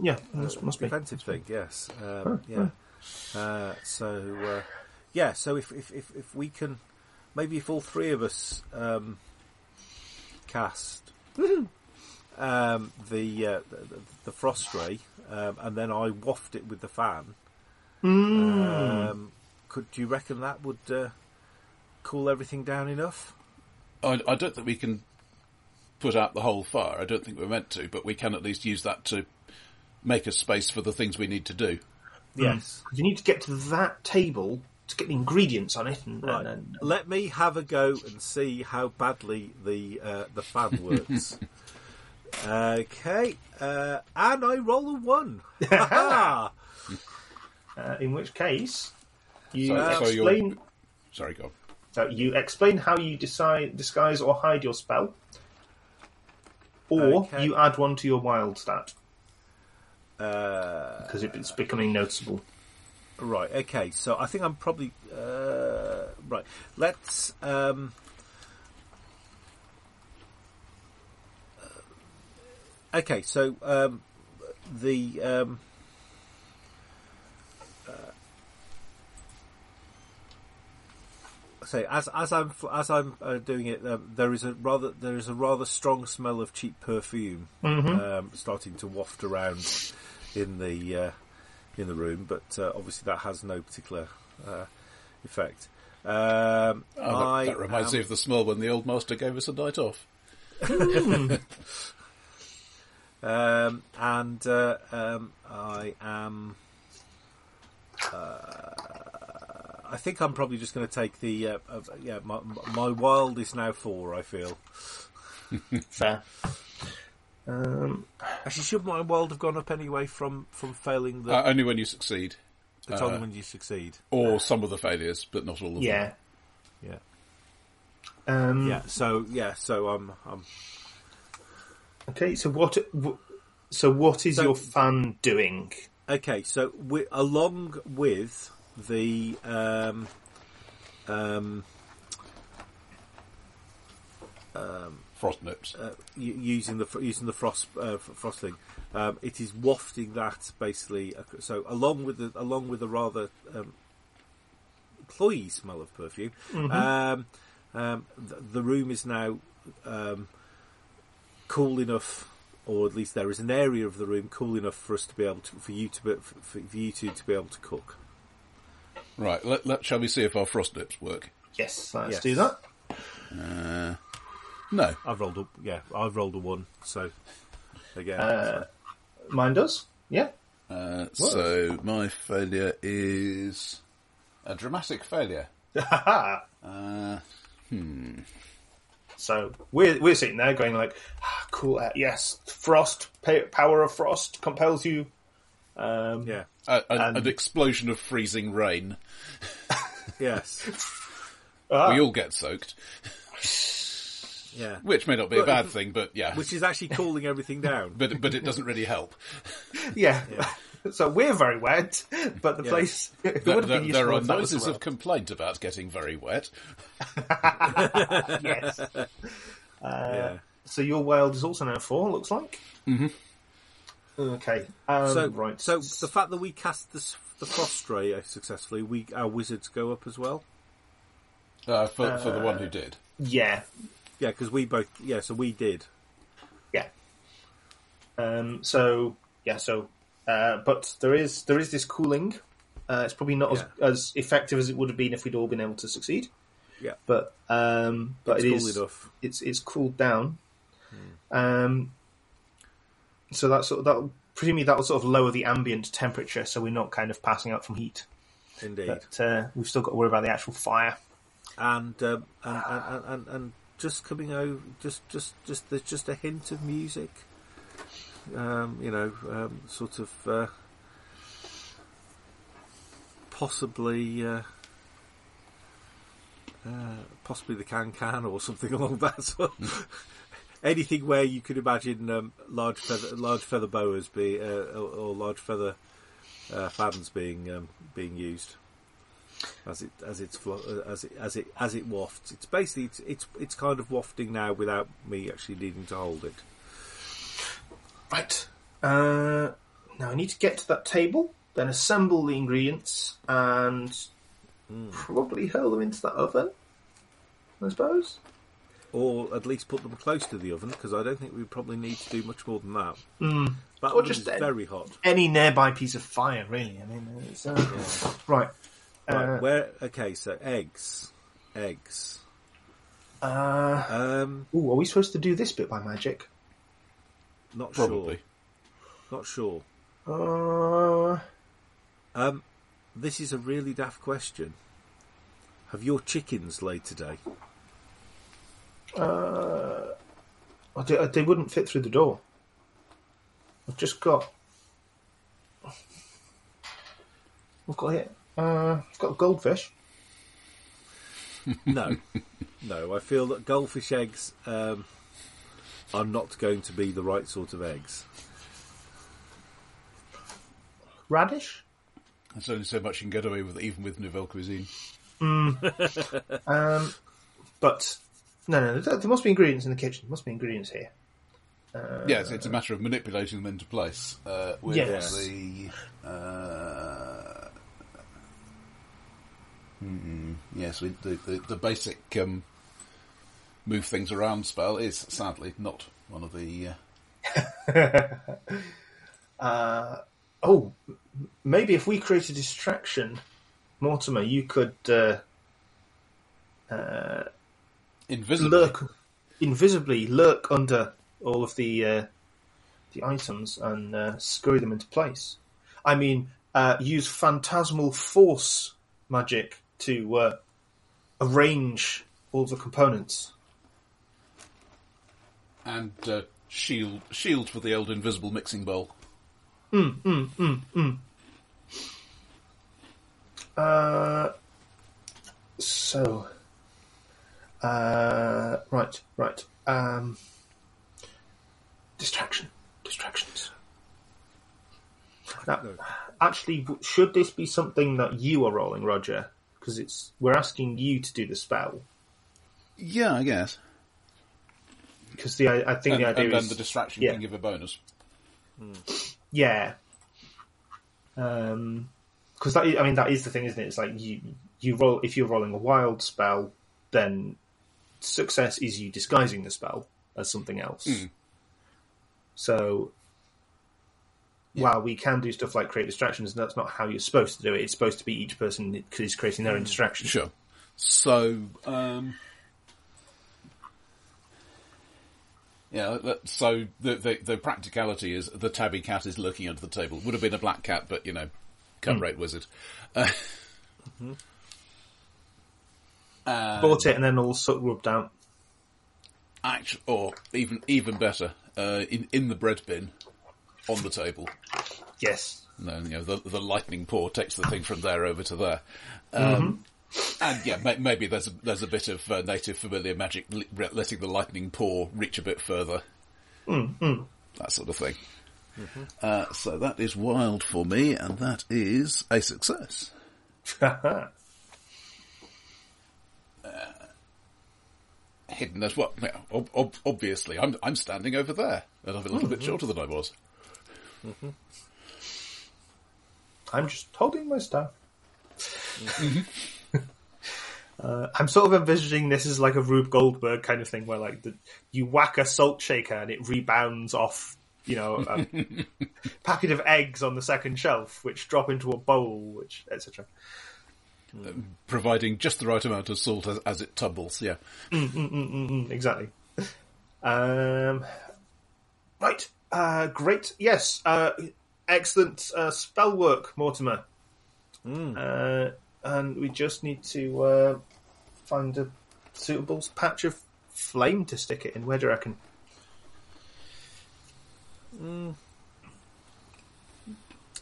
Yeah, must, must be. defensive thing. Yes. Um, yeah. Uh, so uh, yeah. So if, if if if we can, maybe if all three of us um, cast um, the, uh, the the frost ray, um, and then I waft it with the fan. Um, could do you reckon that would uh, cool everything down enough? I, I don't think we can put out the whole fire. I don't think we're meant to, but we can at least use that to make a space for the things we need to do. Yes. You need to get to that table to get the ingredients on it, and, Right. and, and Let me have a go and see how badly the uh, the fan works. *laughs* okay, uh, and I roll a one. *laughs* Uh, in which case you So- so explain. Sorry, go. on. So you explain how you decide, disguise or hide your spell, or Okay. you add one to your wild stat uh, because it's becoming noticeable. right. Okay. So I think I'm probably uh, right. Let's. Um, uh, okay. So um, the. Um, say as as I'm as I'm uh, doing it, um, there is a rather there is a rather strong smell of cheap perfume um, starting to waft around in the uh, in the room, but uh, obviously that has no particular uh, effect. Um, Oh, that, I that reminds am- me of the smell when the old master gave us a night off. *laughs* Um, and uh, um, I am. Uh, I think I'm probably just going to take the uh, uh, yeah. My, my wild is now four. I feel. *laughs* Fair. Um, Actually, should my wild have gone up anyway from from failing the, Uh, only when you succeed, It's time uh, when you succeed? or some of the failures, but not all of them. yeah. Yeah, Um, yeah. So yeah, so I'm I'm Okay. So what? So what is So- your fan doing? Okay, so we, along with the um, um, frost nips. uh, using the using the frost uh, f- frosting, um, it is wafting that basically. So along with the along with the rather um, cloyy smell of perfume, um, um, the, the room is now um, cool enough. Or at least there is an area of the room cool enough for us to be able to, for you to, be, for, for you two to be able to cook. Right, let, let, shall we see if our frost dips work? Yes, let's Yes. do that. Uh, no. I've rolled up. Yeah, I've rolled a one. So again, Uh, Mine does. Yeah. Uh, so my failure is a dramatic failure. *laughs* Uh, So we're we're sitting there going like, ah, cool. Uh, yes, frost power of frost compels you. Um, yeah, a, a- And- an explosion of freezing rain. yes, *laughs* ah, We all get soaked, *laughs* yeah. which may not be a bad thing, but yeah. Which is actually cooling everything down. *laughs* but but it doesn't really help. yeah. so we're very wet, but the Yeah. place There, would there- there are if that was noises of complaint about getting very wet. yes. yeah. So your world is also now four. Looks like. Mm-hmm. Okay. Um, So, right. so the fact that we cast this, the frost ray successfully, we our wizards go up as well. Uh, for, for the one who did. yeah, Yeah, because we both. Yeah, so we did. yeah. Um. So yeah. So, uh, but there is there is this cooling. Uh, it's probably not as, as effective as it would have been if we'd all been able to succeed. Yeah, But um, but it's it cool is enough. it's it's cooled down. Um, so that sort of, that presumably that will sort of lower the ambient temperature, so we're not kind of passing out from heat. Indeed. But uh, we've still got to worry about the actual fire. and um, and, and, and, and just coming over, just just just there's just a hint of music. Um, you know, um, sort of uh, possibly. Uh, uh, possibly the can can or something *laughs* along that sort. Anything where you could imagine um, large feather large feather boas be uh, or, or large feather uh, fans being um, being used as it as it's flo- uh, as it as it as it wafts. It's basically it's it's it's kind of wafting now without me actually needing to hold it. Right. Uh, now I need to get to that table, then assemble the ingredients, and probably hurl them into that oven. I suppose. Or at least put them close to the oven because I don't think we probably need to do much more than that. That Mm. Or just is very hot. Any nearby piece of fire, really. I mean, it's, uh, right. Right, Uh, where? Okay, so eggs, eggs. uh, Um, ooh, are we supposed to do this bit by magic? not Probably. sure. Not sure. Uh, Um, this is a really daft question. Have your chickens laid today? Uh, they, they wouldn't fit through the door. I've just got. We've got it. Uh, I've got a goldfish. *laughs* No, no. I feel that goldfish eggs um, are not going to be the right sort of eggs. Radish. There's only so much you can get away with, even with Nouvelle Cuisine. *laughs* Um, but no, no, there, there must be ingredients in the kitchen. There must be ingredients here. yes, it's a matter of manipulating them into place. Uh, with Yes. the. Uh, yes, we, the, the, the basic um, move things around spell is sadly not one of the. Uh, *laughs* Oh, maybe if we create a distraction, Mortimer, you could uh, invisibly. lurk invisibly lurk under all of the uh, the items and uh, screw them into place. I mean, uh, use phantasmal force magic to uh, arrange all the components. and uh, shield shield for the old invisible mixing bowl. Mm, mm, mm, mm. Uh, so, uh, right, right. Um, distraction, distractions. Now, actually, should this be something that you are rolling, Roger? Because it's we're asking you to do the spell. Yeah, I guess. Because the I, I think And, the idea and then is the distraction yeah. can give a bonus. Yeah. Um 'cause because that, is- I mean, that is the thing, isn't it? It's like you, you roll, if you're rolling a wild spell, then success is you disguising the spell as something else. Hmm. So, while we can do stuff like create distractions, that's not how you're supposed to do it. It's supposed to be each person is creating their own hmm. distraction. Sure. So, um, yeah. that- So the, the the practicality is the tabby cat is lurking under the table. Would have been a black cat, but you know, cut hmm. rate wizard. Uh, *laughs* uh, Bought it and then all sort of rubbed out. act, or even even better, uh, in in the bread bin on the table. Yes. And then, you know, the, the lightning paw takes the thing from there over to there. Um, And yeah, may, maybe there's a, there's a bit of uh, native familiar magic li- letting the lightning paw reach a bit further. That sort of thing. Uh, so that is wild for me, and that is a success. *laughs* Hidden as well. Ob- ob- obviously, I'm I'm standing over there, and I'm a little bit mm-hmm. shorter than I was. Mm-hmm. I'm just holding my staff. Mm-hmm. *laughs* uh, I'm sort of envisaging this as like a Rube Goldberg kind of thing, where like the, you whack a salt shaker and it rebounds off, you know, a *laughs* packet of eggs on the second shelf, which drop into a bowl, which etc. Providing just the right amount of salt as, as it tumbles. Yeah. Mm, exactly. Um, right. Uh, great. Yes. Uh, excellent uh, spell work, Mortimer. Uh, and we just need to uh, find a suitable patch of flame to stick it in. Where do you reckon?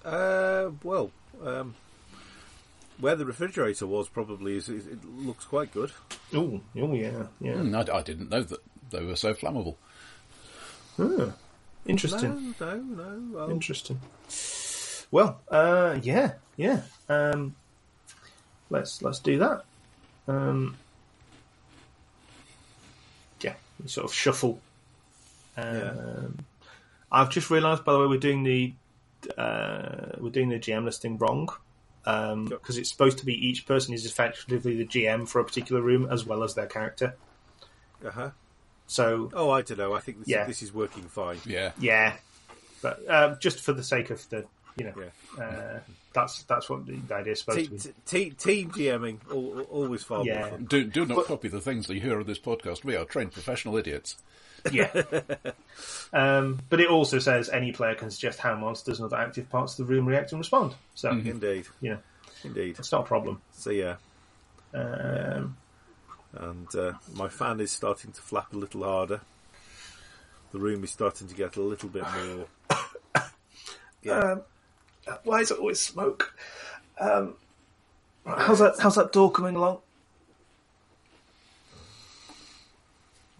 Uh, well, um, where the refrigerator was probably is, is it looks quite good. Oh, oh yeah, yeah. Mm, I, I didn't know that they were so flammable. Huh. Interesting. No, no, no. Well, Interesting. Well, uh, yeah, yeah. Um, let's let's do that. Um, yeah, we sort of shuffle. Um, Yeah. I've just realised, by the way, we're doing the uh, we're doing the GM listing wrong because it's supposed to be each person is effectively the GM for a particular room as well as their character. uh-huh. So Oh, I don't know. I think this, Yeah. this is working fine. Yeah. yeah, but uh, just for the sake of the you know Yeah. uh, that's that's what the idea is supposed Te- to be. te- te- team GMing al- al- always far Yeah. more fun. Do, do not copy the things that you hear on this podcast. We are trained professional idiots. Yeah. *laughs* um, but it also says any player can suggest how monsters and other active parts of the room react and respond. So, Indeed, you know, indeed. it's not a problem. So yeah, Um, and uh, my fan is starting to flap a little harder. The room is starting to get a little bit more. *coughs* Yeah, why is it always smoke? Um, how's that? How's that door coming along?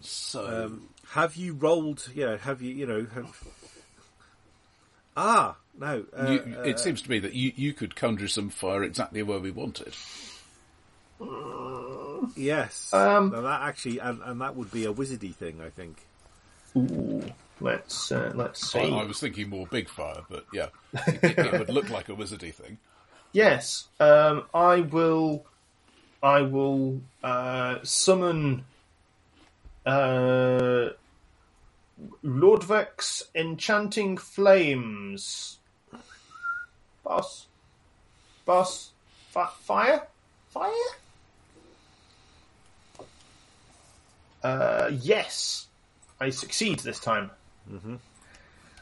So, um, have you rolled? Yeah, have you? You know, have. Ah, no. Uh, you, uh, it seems to me that you, you could conjure some fire exactly where we wanted. yes. Um, Now that actually, and, and that would be a wizardy thing, I think. Ooh, let's uh, let's I, see. I was thinking more big fire, but yeah, it, it would look like a wizardy thing. Yes, um, I will. I will uh, summon uh, Lordvek's enchanting flames. Boss, boss, Fi fire, fire. Uh, yes, I succeed this time. Mm-hmm.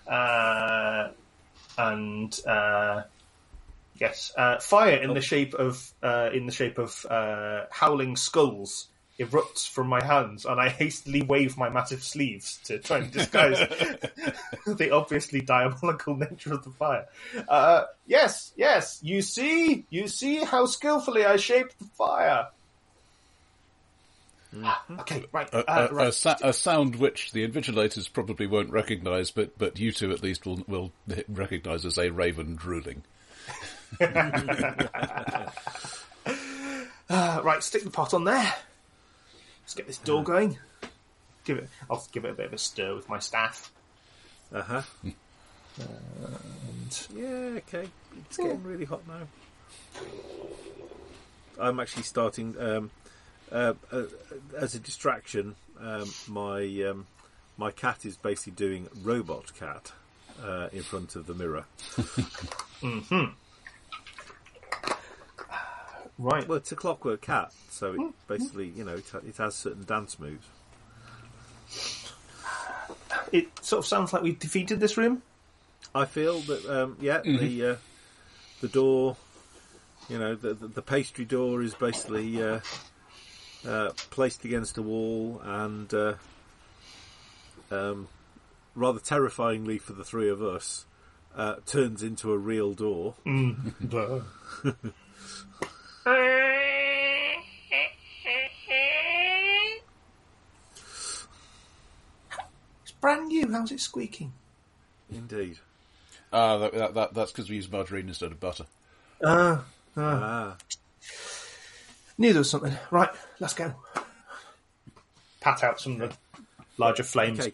Uh, and uh, Yes, uh, fire in the shape of uh, in the shape of uh, howling skulls erupts from my hands, and I hastily wave my massive sleeves to try and disguise *laughs* the obviously diabolical nature of the fire. Uh, yes, yes, you see, you see how skillfully I shaped the fire. Ah, Okay, right, A, uh, a, right. a, sa- a sound which the invigilators probably won't recognise, but, but you two at least will, will recognise as a raven drooling. Uh, *laughs* right, stick the pot on there. Let's get this door going. Give it. I'll give it a bit of a stir with my staff. Uh huh. And Yeah, okay. It's getting really hot now. I'm actually starting um, uh, uh, as a distraction. Um, my um, my cat is basically doing robot cat. uh, in front of the mirror. *laughs* Right. Well, it's a clockwork cat, so it basically, you know, it, it has certain dance moves. It sort of sounds like we've defeated this room. I feel that, um, yeah, the uh, the door, you know, the, the, the pastry door is basically uh, uh, placed against a wall, and uh, um, rather terrifyingly for the three of us, uh, turns into a real door. *laughs* It's *laughs* brand new. How's it squeaking? Indeed. Ah, that, that, that, that's because we use margarine instead of butter. Ah, Ah, knew there was something. Right, let's go. Pat out some of the larger flames. okay.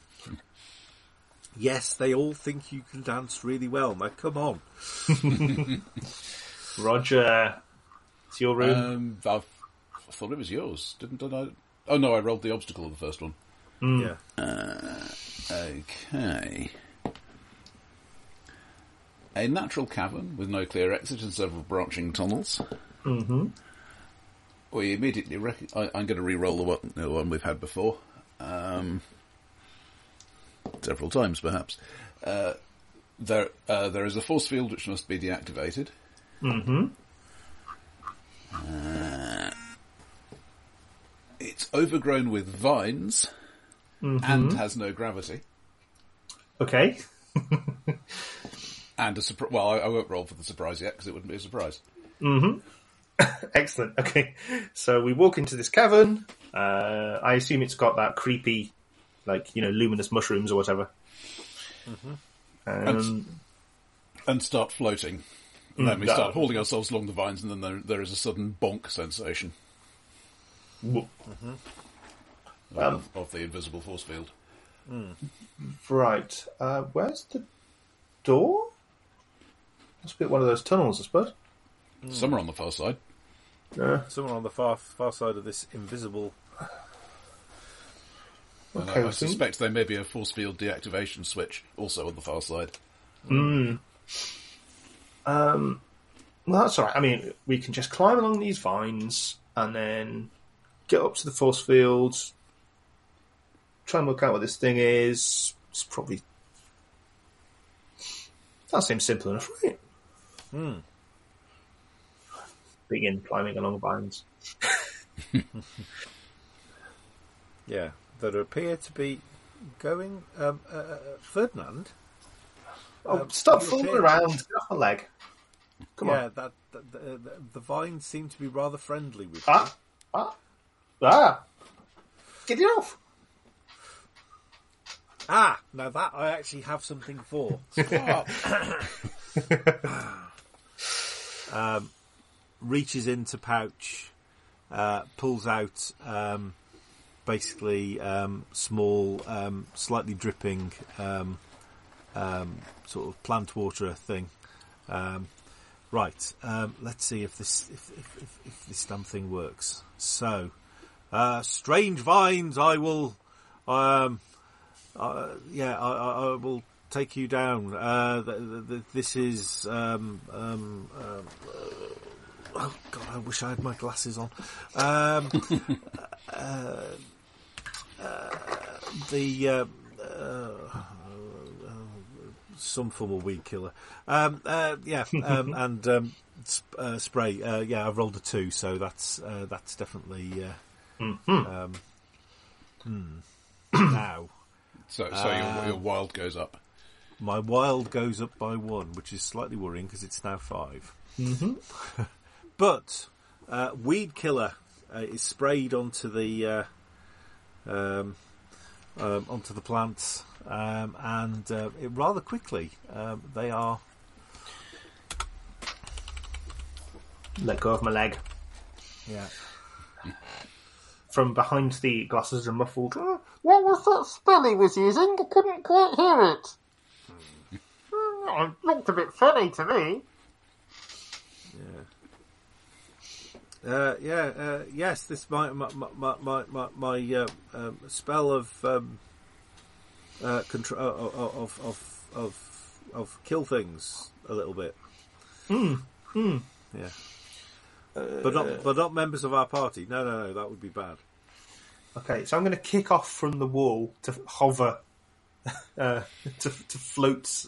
Yes, they all think you can dance really well. Now, come on. *laughs* Roger, it's your room. Um, I've, I thought it was yours, didn't I? Oh no, I rolled the obstacle of the first one. Yeah. Okay. A natural cavern with no clear exit and several branching tunnels. mm-hmm. We immediately rec- I, I'm going to re-roll the one, the one we've had before. Um, several times, perhaps. Uh, there, uh, there is a force field which must be deactivated. Mm-hmm. Uh, it's overgrown with vines Mm-hmm. and has no gravity. Okay. *laughs* And a surprise. Well, I, I won't roll for the surprise yet because it wouldn't be a surprise. Mm-hmm. *coughs* Excellent. Okay. So we walk into this cavern. Uh, I assume it's got that creepy, like, you know, luminous mushrooms or whatever. Um, and start floating. And then we that- start hauling ourselves along the vines, and then there, there is a sudden bonk sensation w- of, of the invisible force field. right. Uh, where's the door? Must be at one of those tunnels, I suppose. Somewhere on the far side. Uh, Someone on the far far side of this invisible. Okay, I, I suspect there may be a force field deactivation switch also on the far side. well, that's all right. I mean, we can just climb along these vines and then get up to the force field, try and work out what this thing is. It's probably. That seems simple enough, right? Hmm. Begin climbing along vines. *laughs* Yeah, that appear to be going. Um, uh, uh, Ferdinand. Oh, Um, stop you fooling appear- around! Get off my leg. Come yeah, on. that, that the, the, the vines seem to be rather friendly with you. Ah, ah, ah! Get it off! Ah, now that I actually have something for. *laughs* um, reaches into pouch, uh, pulls out um, basically um, small, um, slightly dripping um, um, sort of plant water thing. Um, right, um, let's see if this if, if, if, if this damn thing works. So, uh, strange vines, I will. Um, uh, yeah, I, I, I will take you down. Uh, the, the, this is. Um, um, uh, oh God, I wish I had my glasses on. Um, *laughs* uh, uh, the. Some form of weed killer. Um, uh, yeah, um, *laughs* and um, sp- uh, spray. Uh, yeah, I've rolled a two, so that's uh, that's definitely. Uh, um, hmm. *clears throat* now, So, so your, your wild goes up. my wild goes up by one, which is slightly worrying because it's now 5 Mm-hmm. *laughs* but uh, weed killer uh, is sprayed onto the uh, um, um, onto the plants, um, and uh, it rather quickly um, they are Let go of my leg. yeah. *laughs* From behind the glasses and muffled. "Oh, What was that spell he was using? I couldn't quite hear it. Hmm, It looked a bit funny to me. Uh, yeah, uh, yes, this my my my my my, my uh, um, spell of um, uh, control of of of, of of kill things a little bit. Hmm. Hmm. Yeah. but not but not members of our party. No, no, no. That would be bad. Okay, so I'm going to kick off from the wall to hover, *laughs* uh, to, to float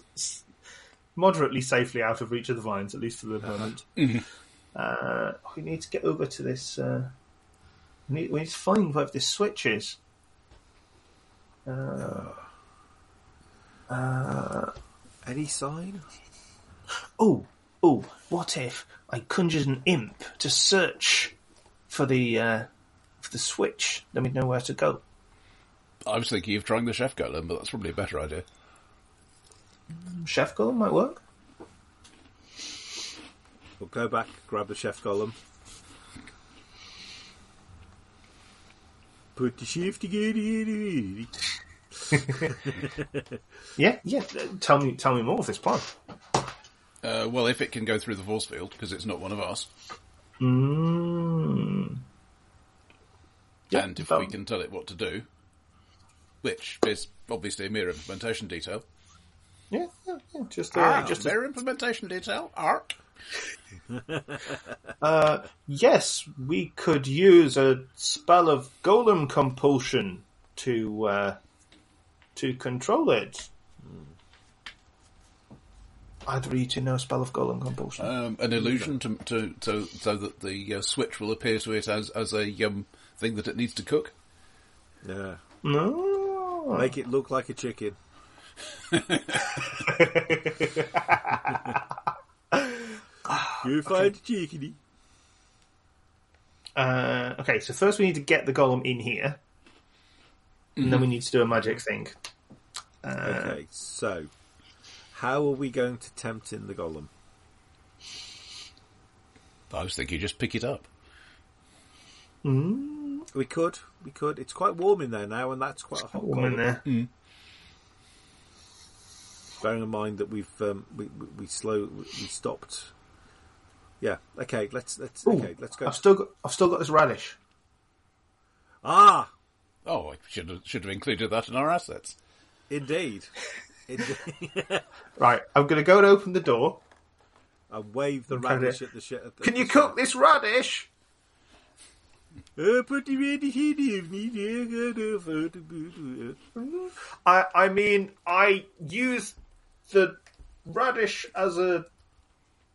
moderately safely out of reach of the vines, at least for the moment. *laughs* Uh, we need to get over to this. Uh, we, need, we need to find where this switch is. Uh, uh, Any sign? oh, oh! What if I conjured an imp to search for the uh, the switch? Then we'd know where to go. I was thinking of trying the chef golem, but that's probably a better idea. Chef Golem might work. We'll go back, grab the chef golem. Put the chef together. *laughs* Yeah, yeah. Tell me, tell me more of this plan. Uh, well, if it can go through the force field, because it's not one of us, Mm. Yeah, and if that- we can tell it what to do, which is obviously a mere implementation detail. Yeah, yeah, yeah. Just, uh, Ah, just mere implementation detail. Arc. *laughs* uh, yes, we could use a spell of golem compulsion to uh, to control it. I'd read to know spell of golem compulsion. Um, an illusion to, to, to so that the uh, switch will appear to it as as a um, thing that it needs to cook. Yeah. no, Make it look like a chicken. *laughs* you find a chickeny. Uh, okay, so first we need to get the golem in here, and then we need to do a magic thing. Uh, Okay, so how are we going to tempt in the golem? I was thinking, just pick it up. We could, we could. It's quite warm in there now, and that's quite a hot Warm in golem. there. Bearing in mind that we've um, we, we we slow we stopped. Yeah. Okay. Let's let's Ooh, okay. Let's go. I've still got, I've still got this radish. Ah, Oh, I should have, should have included that in our assets. indeed. *laughs* indeed. Right, I'm going to go and open the door. I wave the Okay. radish at the shit. Can you cook this radish? Uh, put the radish in the *laughs* I, I mean, I use the radish as a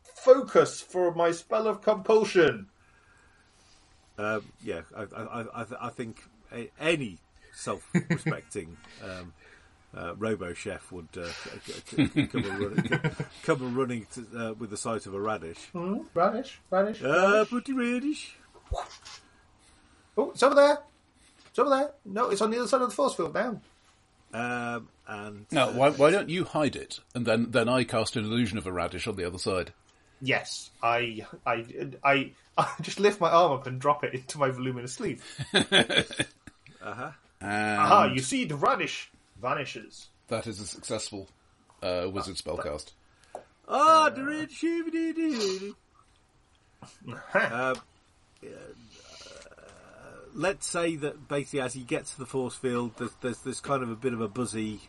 focus for my spell of compulsion. Um, yeah, I, I, I, I think any self-respecting *laughs* um, uh, robo chef would uh, come, a running, come a running to, uh, with the sight of a radish. Hmm? Radish, radish. Ah, put the radish. Oh, it's over there. It's over there. No, it's on the other side of the force field now. Um, and Now, uh, why, why don't you hide it, and then, then I cast an illusion of a radish on the other side? Yes, I, I, I, I *laughs* just lift my arm up and drop it into my voluminous sleeve. *laughs* uh-huh. And Ah, you see, the radish vanishes. that is a successful uh, wizard spellcast. Ah, the radish. Um, *laughs* uh, let's say that basically, as he gets to the force field, there's, there's there's kind of a bit of a buzzy,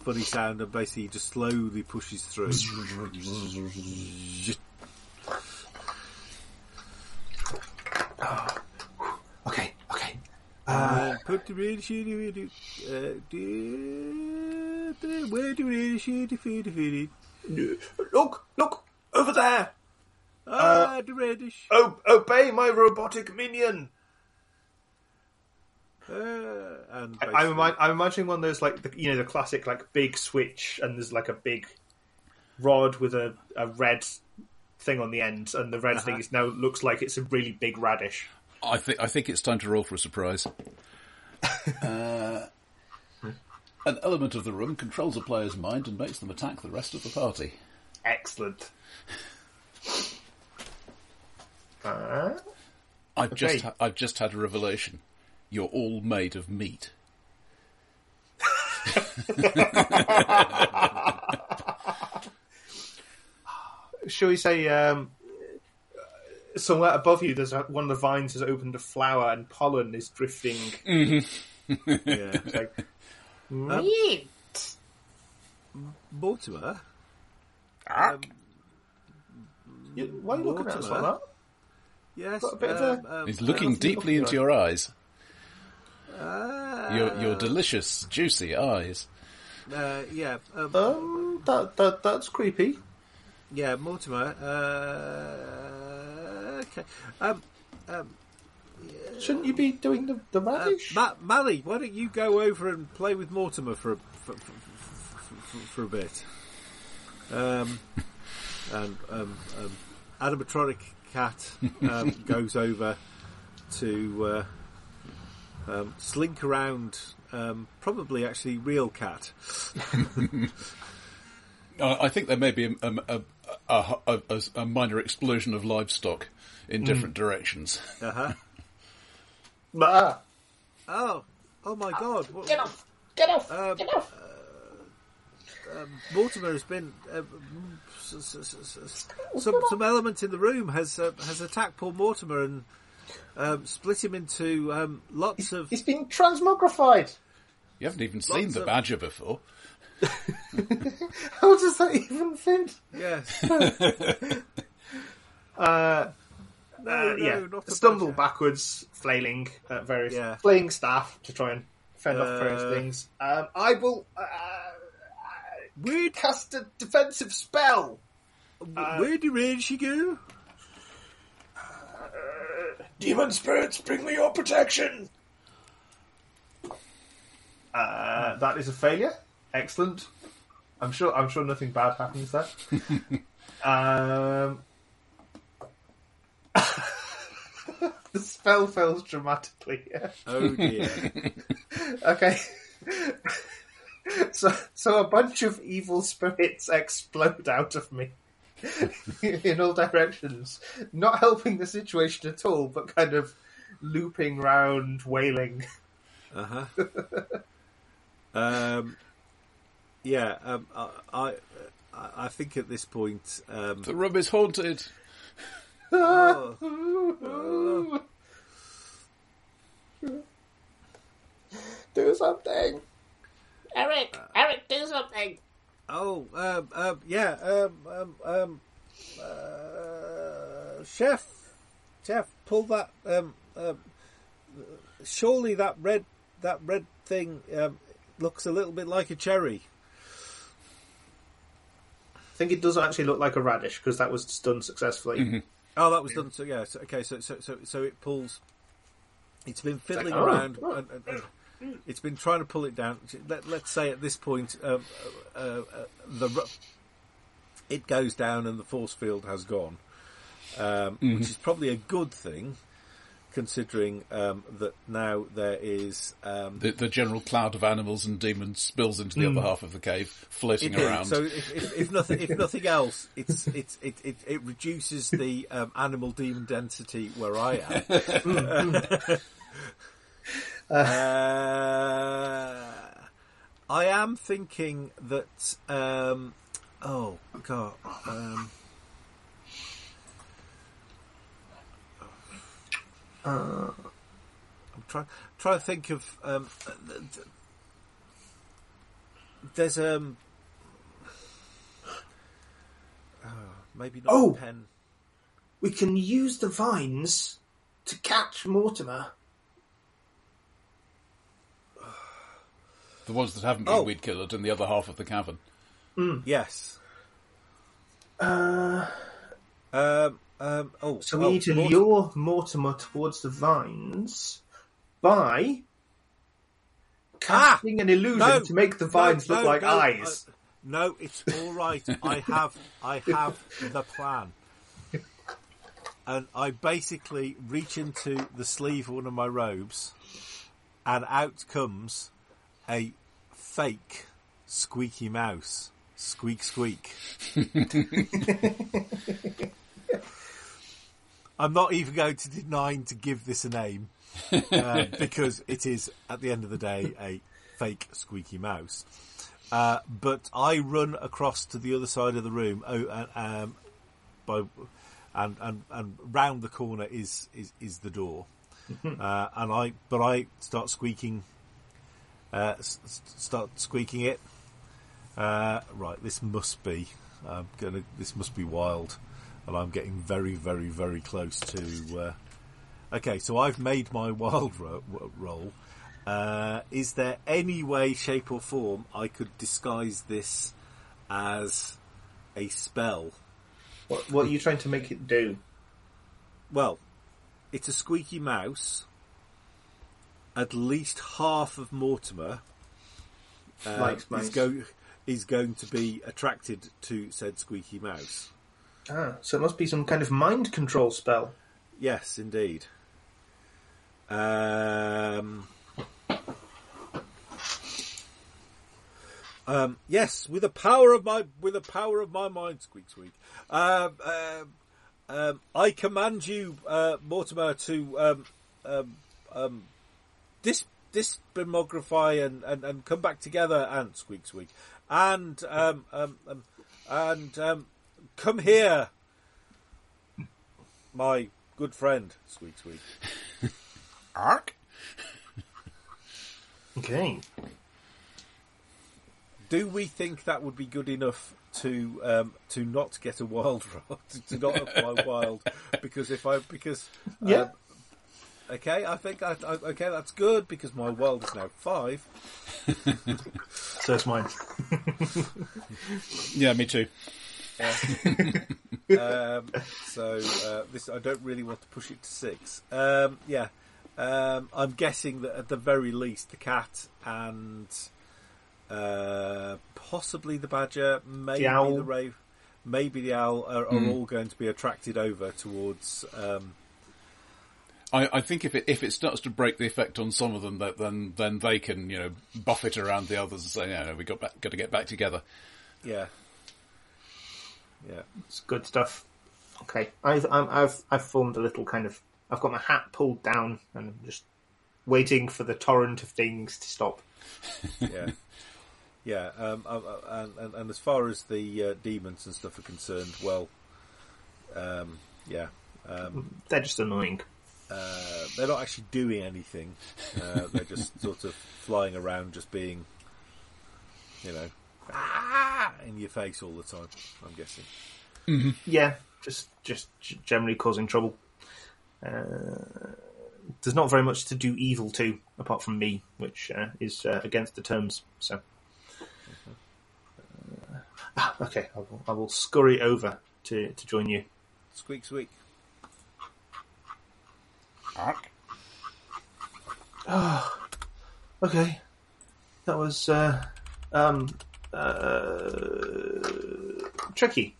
funny sound, and basically he just slowly pushes through. *sighs* Okay, okay. Uh, put the radish in the uh, do- do- where the the food, the food. Look, look, over there. Ah, the radish. Oh, obey my robotic minion. Uh, and I, basically- I'm, I'm imagining one of those like the, you know the classic like big switch and there's like a big rod with a, a red thing on the end and the red thing is now looks like it's a really big radish. I think I think it's time to roll for a surprise. *laughs* uh, an element of the room controls a player's mind and makes them attack the rest of the party. Excellent. Uh, I've just Okay. ha- I've just had a revelation. You're all made of meat. shall we say um, somewhere above you there's a, one of the vines has opened a flower and pollen is drifting yeah. It's like, Um, Mortimer. Ah. Um, You- why are you looking at us like that? yes. Got a bit of um, um, He's looking else are you deeply into at? your eyes. Uh, Your your delicious, juicy eyes. uh, yeah. Um, Um, that, that that's creepy. yeah, Mortimer. Uh, okay. Um, um, Shouldn't you be doing the, the uh. Ma- Mally, why don't you go over and play with Mortimer for a, for, for, for, for a bit? Um, *laughs* and um, um, animatronic cat um, *laughs* goes over to uh, um, slink around. Um, probably actually real cat. *laughs* Uh, I think there may be a, a, a, a, a, a minor explosion of livestock in different directions. *laughs* Uh huh. Ah, Oh, oh my God! What, Get off! Get off! Um, Get off! Mortimer has been uh, s- s- s- s- some some element in the room has uh, has attacked poor Mortimer and um, split him into um, lots of he's been transmogrified. You haven't even seen the of- badger before. *laughs* How does that even fit? yes. *laughs* Uh, No, uh, no, yeah, not stumble badger. backwards, flailing at various, Yeah. flaying staff to try and fend off Uh, various things. Um, I will uh, Where cast a defensive spell. where did Rangy go? Demon spirits, bring me your protection. Uh, that is a failure. Excellent. I'm sure. I'm sure nothing bad happens there. *laughs* um, *laughs* the spell fails dramatically. Oh dear. *laughs* okay. so, so a bunch of evil spirits explode out of me *laughs* in all directions, not helping the situation at all, but kind of looping round, wailing. Uh huh. *laughs* um. Yeah. Um. I. I, I think at this point. Um, The room is haunted. oh, *laughs* Do something. Eric! Eric, do something! Oh, um, um, yeah, um, um, um, uh, chef, chef, pull that. Um, um, surely that red, that red thing um, looks a little bit like a cherry. I think it does actually look like a radish because that was done successfully. Oh, that was done. So yeah, so, okay, so so so so it pulls. It's been fiddling oh, around. oh. And, and, and it's been trying to pull it down. Let, let's say at this point, um, uh, uh, the it goes down and the force field has gone, um, which is probably a good thing, considering um, that now there is. Um, The, the general cloud of animals and demons spills into the other half of the cave, floating around. So if, if, if nothing, if nothing else, it's it's it, it, it reduces the um, animal demon density where I am. *laughs* *laughs* uh, I am thinking that. Um, oh God. Um, I'm trying trying to think of. Um, th- th- there's um. oh, maybe not Oh! a pen. We can use the vines to catch Mortimer. The ones that haven't been Oh. weed killed in the other half of the cavern. Yes. Uh, Um. Um. Oh. so we oh, need to Mort- lure Mortimer towards the vines by casting an illusion No, to make the no, vines look no, like no, eyes. uh, no, it's all right. I have, I have the plan, and I basically reach into the sleeve of one of my robes, and out comes a fake squeaky mouse. Squeak, squeak. *laughs* I'm not even going to deny to give this a name uh, *laughs* because it is, at the end of the day, a fake squeaky mouse. Uh, but I run across to the other side of the room, oh, and, um, by, and and and round the corner is is, is the door, *laughs* uh, and I but I start squeaking, uh, s- start squeaking it, Uh, right, this must be. I'm gonna. This must be wild, and I'm getting very, very, very close to. Uh, okay, so I've made my *laughs* wild ro- roll. Uh, is there any way, shape, or form I could disguise this as a spell? What, what are you trying to make it do? Well, it's a squeaky mouse. At least half of Mortimer uh, is, go- is going to be attracted to said squeaky mouse. Ah, so it must be some kind of mind control spell. Yes, indeed. Um, um, yes, with the power of my with the power of my mind, squeak squeak. Um, um, um, I command you, uh, Mortimer, to um, um, um, dis disbimography and, and, and come back together, and squeak squeak, and um, um, um, and um, come here, my good friend, squeak squeak. Ark? Okay. Do we think that would be good enough to um, to not get a wild rod, to, *laughs* to not apply wild? Because if I because um, Yeah. Okay, I think I, I, okay that's good because my wild is now five. *laughs* So it's mine. *laughs* Yeah, me too. Um, so uh, this I don't really want to push it to six. Um, yeah, um, I'm guessing that at the very least the cat and uh, possibly the badger, maybe the, owl. rave, maybe the owl are, are all going to be attracted over towards. Um, I, I think if it if it starts to break the effect on some of them, that then then they can you know buff it around the others and say, no, no, we got back, got to get back together. yeah, yeah. It's good stuff. Okay, I've I'm, I've I've formed a little kind of. I've got my hat pulled down and I'm just waiting for the torrent of things to stop. *laughs* yeah, yeah. Um, uh, uh, and, and, and as far as the uh, demons and stuff are concerned, well, um, yeah, um, They're just annoying. Uh, they're not actually doing anything. Uh, they're just *laughs* sort of flying around, just being, you know, ah, in your face all the time. I'm guessing. Yeah, just just generally causing trouble. Uh, there's not very much to do evil to, apart from me, which uh, is uh, against the terms. So, uh, ah, okay, I will, I will scurry over to to join you. Squeak, squeak. Ark? Okay, that was uh, um, uh, tricky.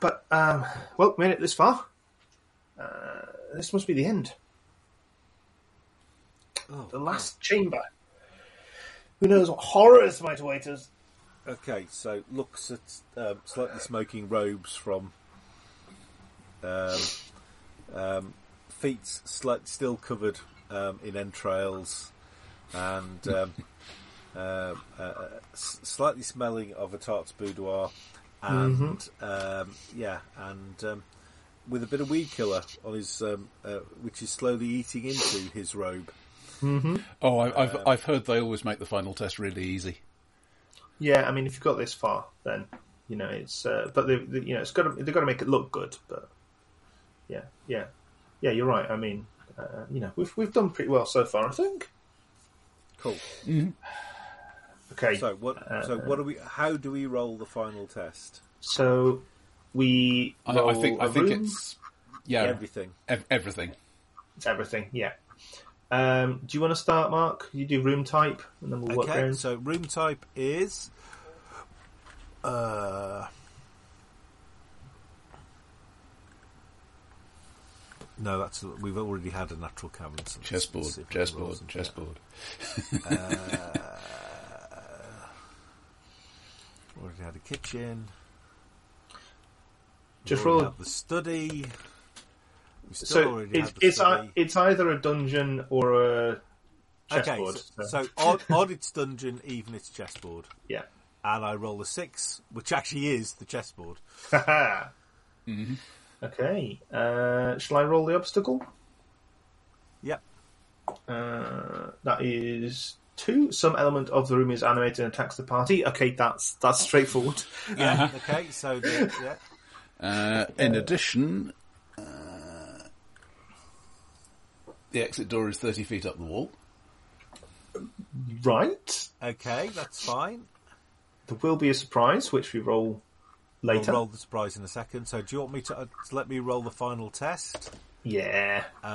But um, well, made it this far. Uh, this must be the end. Oh, The last chamber. Who knows what horrors might await us? Okay, so looks at um, slightly smoking robes from um, um, feet slight, still covered um, in entrails and um, *laughs* uh, uh, s- slightly smelling of a tart's boudoir and um, yeah, and um, with a bit of weed killer on his, um, uh, which is slowly eating into his robe. Oh, I, I've I've heard they always make the final test really easy. Yeah, I mean, if you've got this far, then you know it's. Uh, but they, they, you know, it's got to. They've got to make it look good. But yeah, yeah, yeah. You're right. I mean, uh, you know, we've we've done pretty well so far. I think. Cool. Okay. So what? so what do we? How do we roll the final test? So we. I, I think I a think room. it's yeah Everything. ev- everything. It's everything. Yeah. Um, do you want to start, Mark? You do room type, and then we'll work Okay, around. so room type is. Uh, no, that's we've already had a natural cavern. so let's Chessboard, see chessboard, roll some- chessboard. Uh, *laughs* already had a kitchen. Just roll. the study. We still So already it's the it's study. ei- it's either a dungeon or a okay, chessboard. so, so odd, *laughs* odd it's dungeon, even it's chessboard, yeah. and I roll a six, which actually is the chessboard. Haha. Mm-hmm. Okay. Uh, shall I roll the obstacle? Yep. Uh, that is two. Some element of the room is animated and attacks the party. Okay, that's that's straightforward. Yeah. Okay. So the, yeah. Uh, in addition, uh, the exit door is 30 feet up the wall. Right. Okay, that's fine. There will be a surprise, which we roll We'll roll the surprise in a second. So, do you want me to, uh, to let me roll the final test? Yeah. Uh,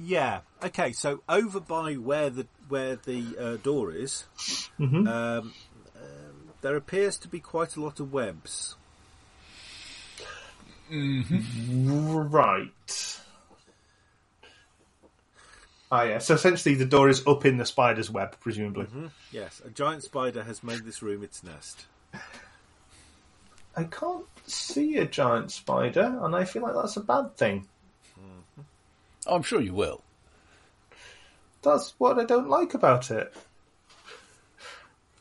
yeah. Okay. So over by where the where the uh, door is, Mhm. um, um, there appears to be quite a lot of webs. Right. Ah, yeah. So essentially, the door is up in the spider's web, presumably. Yes, a giant spider has made this room its nest. I can't see a giant spider, and I feel like that's a bad thing. I'm sure you will. That's what I don't like about it.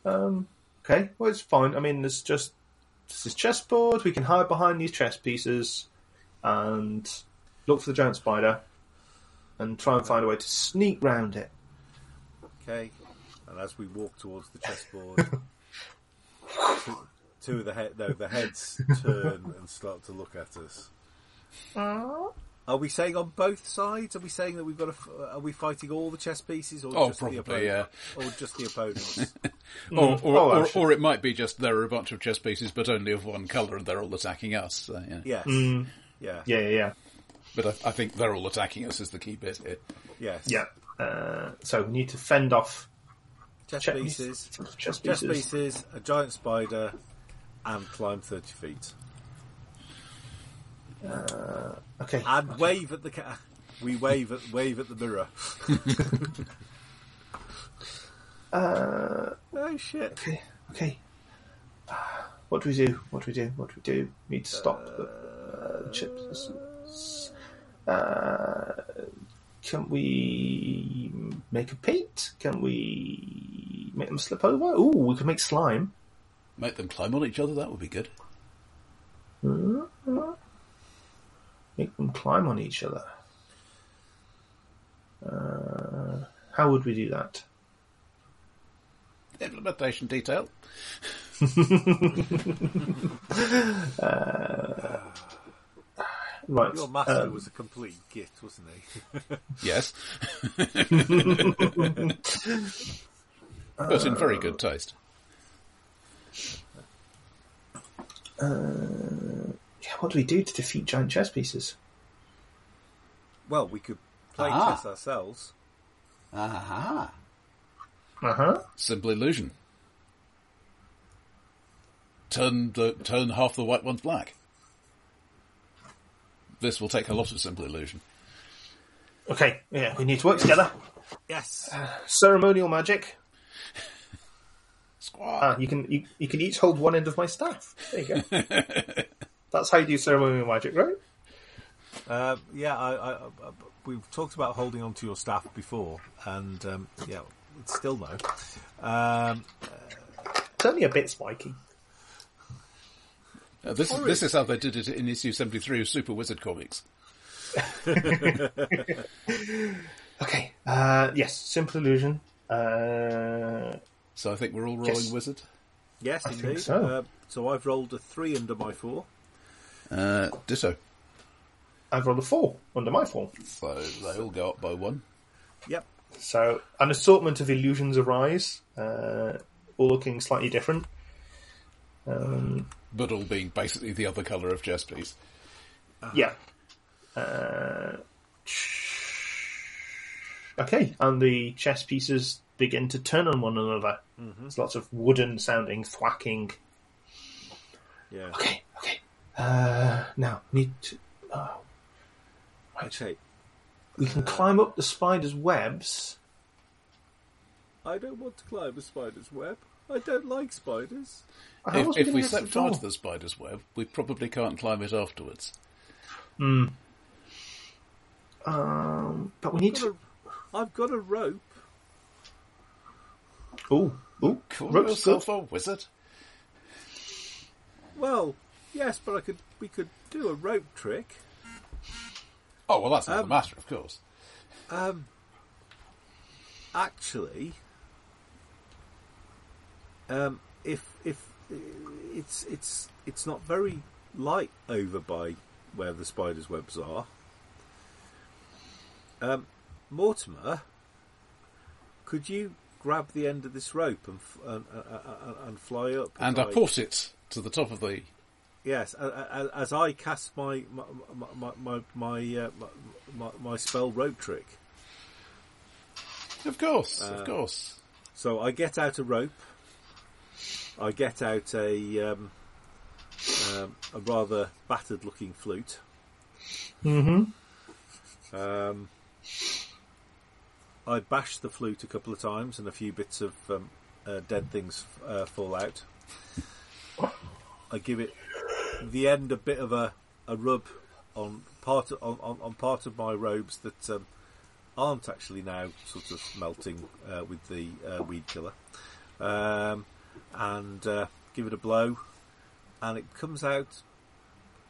Um. Okay. Well, it's fine. I mean, there's just this is chessboard. We can hide behind these chess pieces and look for the giant spider and try and find a way to sneak round it. Okay, and as we walk towards the chessboard, *laughs* two, two of the head, no, the heads turn and start to look at us. Are we saying on both sides? Are we saying that we've got to? Are we fighting all the chess pieces, or Oh, just probably, the opponent, yeah. or just the opponents? *laughs* Or, or, Oh, or, or it might be just there are a bunch of chess pieces, but only of one colour, and they're all attacking us. So, yeah. yes, Mm, yeah, yeah, yeah, yeah. But I, I think they're all attacking us is the key bit here. yes, Yeah. Uh, so we need to fend off Chess chess pieces, Chess chess pieces. pieces, a giant spider, and climb thirty feet, Okay. and wave at the. Ca- we wave at wave at the mirror. *laughs* Uh, oh shit! okay. Okay. Ah, What do we do? What do we do? What do we do? We need to stop the uh, chips. Uh, can we make a paint? Can we make them slip over? Ooh, we can make slime. Make them climb on each other, that would be good. Make them climb on each other. Uh, how would we do that? Implementation detail. *laughs* Right. Your master um, was a complete git, wasn't he? *laughs* Yes. but in very good taste. yeah, what do we do to defeat giant chess pieces? Well, we could play Ah. chess ourselves. Aha. Uh huh. Simple illusion. Turn the turn half the white ones black. This will take a lot of simple illusion. Okay, yeah, we need to work together. Yes. *sighs* Ceremonial magic. *laughs* Squad. Ah, you can you, you can each hold one end of my staff. There you go. *laughs* That's how you do ceremonial magic, right? Uh, yeah, I, I, I, we've talked about holding on to your staff before, and um, yeah, it's still no. Um, It's only a bit spiky. Uh, this, is, this is how they did it in issue 73 of Super Wizard Comics. *laughs* Okay. Uh, yes, simple illusion. Uh, So I think we're all rolling Yes. Wizard. yes, think indeed. so. Uh, so I've rolled a three under my four. Uh, ditto. I've rolled a four under my four. So they all go up by one. Yep. So an assortment of illusions arise, uh, all looking slightly different. Um, But all being basically the other colour of chess piece. Yeah. Uh, okay, and the chess pieces begin to turn on one another. There's lots of wooden sounding thwacking. Yeah. Okay, okay. Uh, now, need to. Oh. Right. Okay. We can climb up the spider's webs. I don't want to climb a spider's web. I don't like spiders. How If, if we get to step the far door? to the spider's web, we probably can't climb it afterwards. Um, but we I've got to. a, I've got a rope. Ooh, ooh, Call rope's yourself good. a wizard? Well, yes, but I could. We could do a rope trick. Oh well, that's not Um, the matter, of course. Um, actually, um, if if it's it's it's not very light over by where the spider's webs are. Um, Mortimer, could you grab the end of this rope and f- and, uh, uh, and fly up? And as I put it to the top of the. Yes, as I cast my my my my my, uh, my, my, my spell rope trick. Of course, Uh, of course. So I get out a rope. I get out a um, um, a rather battered looking flute. Mm-hmm. Um, I bash the flute a couple of times, and a few bits of um, uh, dead things uh, fall out. I give it the end a bit of a, a rub on part of, on, on, on part of my robes that um, aren't actually now sort of melting uh, with the uh, weed killer, um, and uh, give it a blow, and it comes out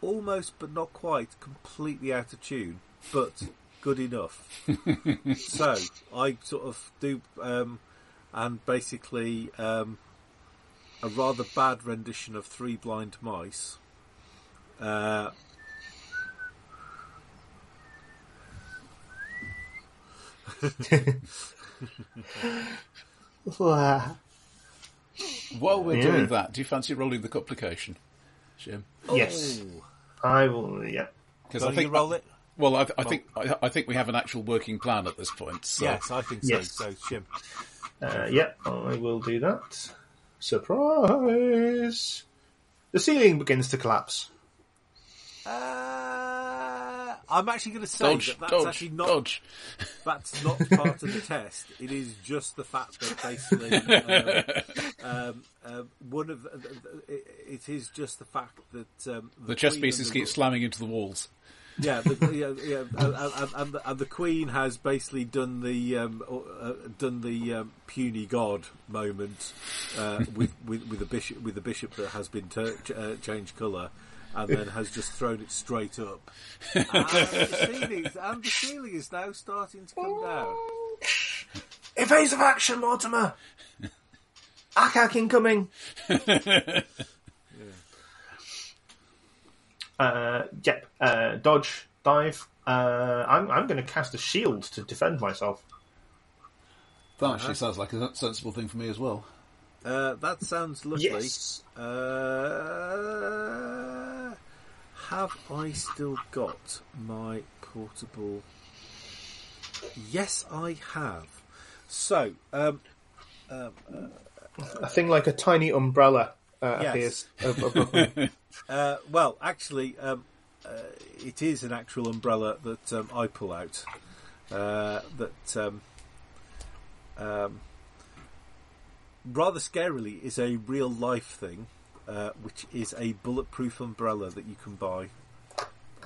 almost but not quite completely out of tune, but good enough. *laughs* so I sort of do, um, and basically um, a rather bad rendition of Three Blind Mice. Uh, *laughs* *laughs* While we're Yeah. doing that, do you fancy rolling the complication, Jim? Yes. oh, I will. Yeah. Because Don't you roll it? Well, I, I think I, I think we have an actual working plan at this point. So. Yes, I think Yes. so. So, Jim. Uh, yeah, I will do that. Surprise! The ceiling begins to collapse. Uh, I'm actually going to say Dodge, that that's dodge, actually not dodge. *laughs* that's not part of the test. It is just the fact that basically *laughs* um, um, um, one of it, it is just the fact that um, The chess pieces and keep slamming into the walls. yeah, the, yeah, yeah, and, and, and, the, queen has basically done the um, uh, done the um, puny god moment uh, with, with with the bishop with the bishop that has been ch- uh, changed colour. And then has just thrown it straight up, *laughs* and the, ceiling, and the ceiling is now starting to come down. Evasive action, Mortimer! Akak incoming! *laughs* uh, yep. Uh, dodge, dive. Uh, I'm, I'm going to cast a shield to defend myself. That actually sounds like a sensible thing for me as well. Uh, that sounds lovely. Yes. Uh, have I still got my portable? Yes, I have. So, um, A thing like a tiny umbrella uh, Yes. appears *laughs* above me. uh, well, actually, um, uh, it is an actual umbrella that um, I pull out. Uh, that um, um, rather scarily is a real life thing, uh, which is a bulletproof umbrella that you can buy.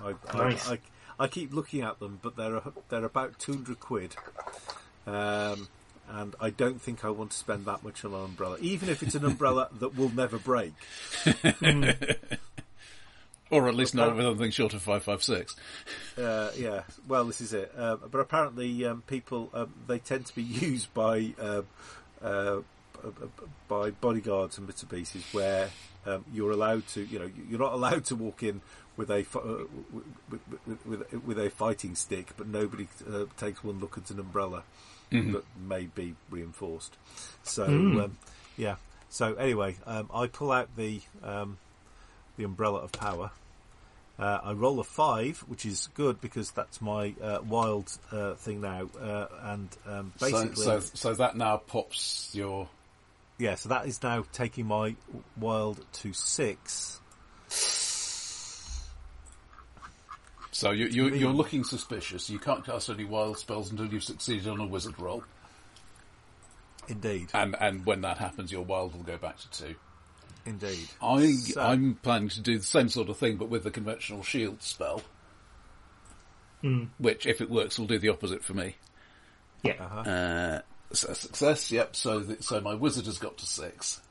I, Nice. I, I, I keep looking at them, but they're they're about two hundred quid. Um, and I don't think I want to spend that much on an umbrella, even if it's an umbrella *laughs* that will never break. *laughs* Or at least not with anything short of 556. Uh, yeah, well, this is it. Uh, but apparently, um, people um, they tend to be *laughs* used by uh, b- by bodyguards and bits and pieces where um, you're allowed to, you know, you're not allowed to walk in with a uh, with, with, with, with a fighting stick, but nobody uh, takes one look at an umbrella that may be reinforced. So, um, yeah. So anyway, um, I pull out the um, the umbrella of power. Uh, I roll a five, which is good because that's my uh, wild uh, thing now. Uh, and um, So, basically, so, so that now pops your. Yeah, so that is now taking my wild to six. So you, you, you're looking suspicious. You can't cast any wild spells until you've succeeded on a wizard roll. Indeed, And, and when that happens, your wild will go back to two. indeed. I, So- I'm planning to do the same sort of thing, but with the conventional shield spell. Which, if it works, will do the opposite for me. Yeah. Uh, so success, yep. So, the, so my wizard has got to six,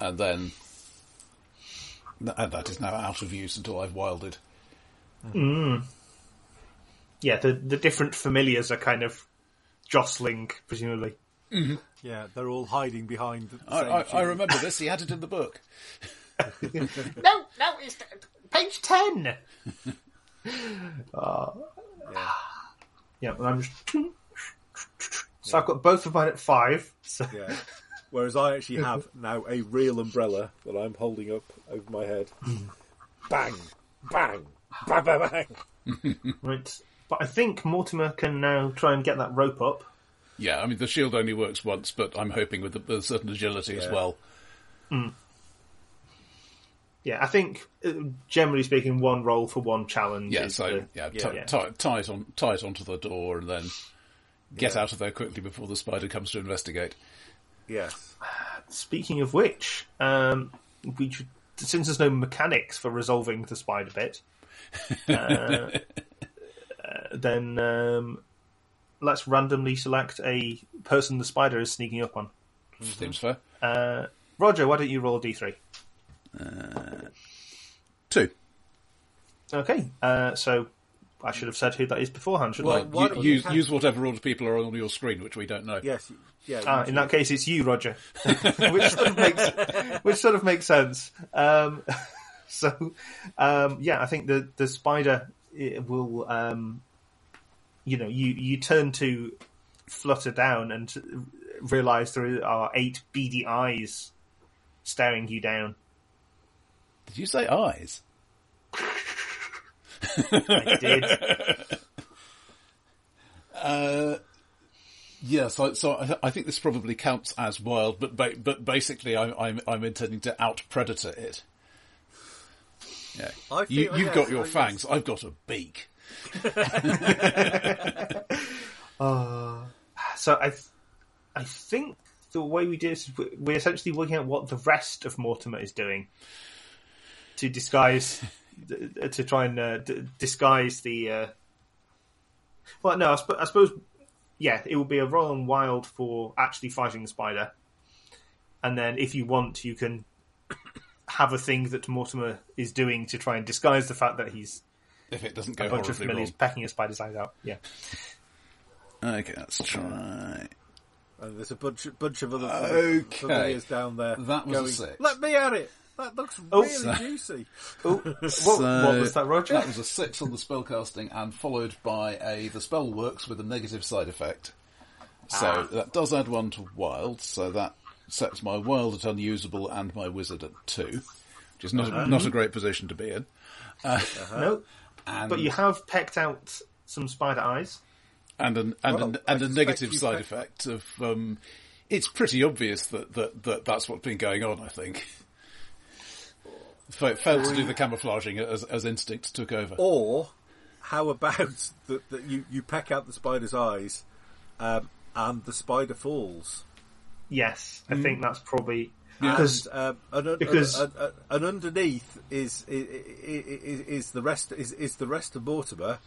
and then and that is now out of use until I've wilded. Mm. yeah, the the different familiars are kind of jostling, presumably. Mm-hmm. Yeah, they're all hiding behind. The I, same I, I shield. remember this. He had it in the book. *laughs* No, no, it's Page ten. *laughs* Ah. Yeah. Yeah, and I'm just. So I've got both of mine at five. So Yeah. Whereas I actually have now a real umbrella that I'm holding up over my head. bang, bang, bang, bang, *laughs* bang. right, but I think Mortimer can now try and get that rope up. Yeah, I mean the shield only works once, but I'm hoping with a, a certain agility as Yeah. well. Yeah, I think uh, generally speaking, one roll for one challenge. Yeah, is so the- yeah, yeah. ti- Yeah. Tie, tie it on, tie it onto the door, and then get Yeah. out of there quickly before the spider comes to investigate. Yes. Speaking of which, um, we should, since there's no mechanics for resolving the spider bit, *laughs* uh, uh, then um, let's randomly select a person the spider is sneaking up on. Seems fair. Uh, Roger, why don't you roll a d3? Two. Okay, uh, so I should have said who that is beforehand, shouldn't Well, why you, you use use whatever order people are on your screen, which we don't know. Yes. Yeah. Ah, in that case, it's you, Roger, *laughs* which sort of makes which sort of makes sense. Um, *laughs* so, um, yeah, I think the the spider it will, um, you know, you you turn to flutter down and realize there are eight beady eyes staring you down. Did you say eyes? *laughs* I did. Uh, yeah, so, so I, I think this probably counts as wild, but ba- but basically, I'm, I'm I'm intending to out predator it. Yeah, I you, feel- you've yes, got your I- fangs. I've got a beak. *laughs* So I, th- I think the way we do this is we- we're essentially working out what the rest of Mortimer is doing to disguise, to try and uh, d- disguise the. Uh... Well, no, I, sp- I suppose, yeah, it would be a royal and wild for actually fighting the spider, and then if you want, you can have a thing that Mortimer is doing to try and disguise the fact that he's If it doesn't a go bunch of horribly familiars wrong. pecking a spider's eyes out. Yeah. Okay, let's try. And there's a bunch, bunch of other Okay. familiars down there. That was a going, six. Let me at it. That looks really juicy. *laughs* What, what was that, Roger? That was a six on the spellcasting, and followed by a the spell works with a negative side effect. So ah. that does add one to wild. So that sets my wild at unusable and my wizard at two, which is not a, not a uh-huh. great position to be in. Uh, uh-huh. no, And but you have pecked out some spider eyes. and an, and, Well, an, and a negative side pe- effect of um, it's pretty obvious that, that, that that's what's been going on. I think. Fa- Failed to do the camouflaging as, as instinct took over. Or how about *laughs* that, that you, you peck out the spider's eyes um, and the spider falls? Yes, I think that's probably And, because um, and, and- because- and, and- and underneath is is, is is the rest is, is the rest of Mortimer,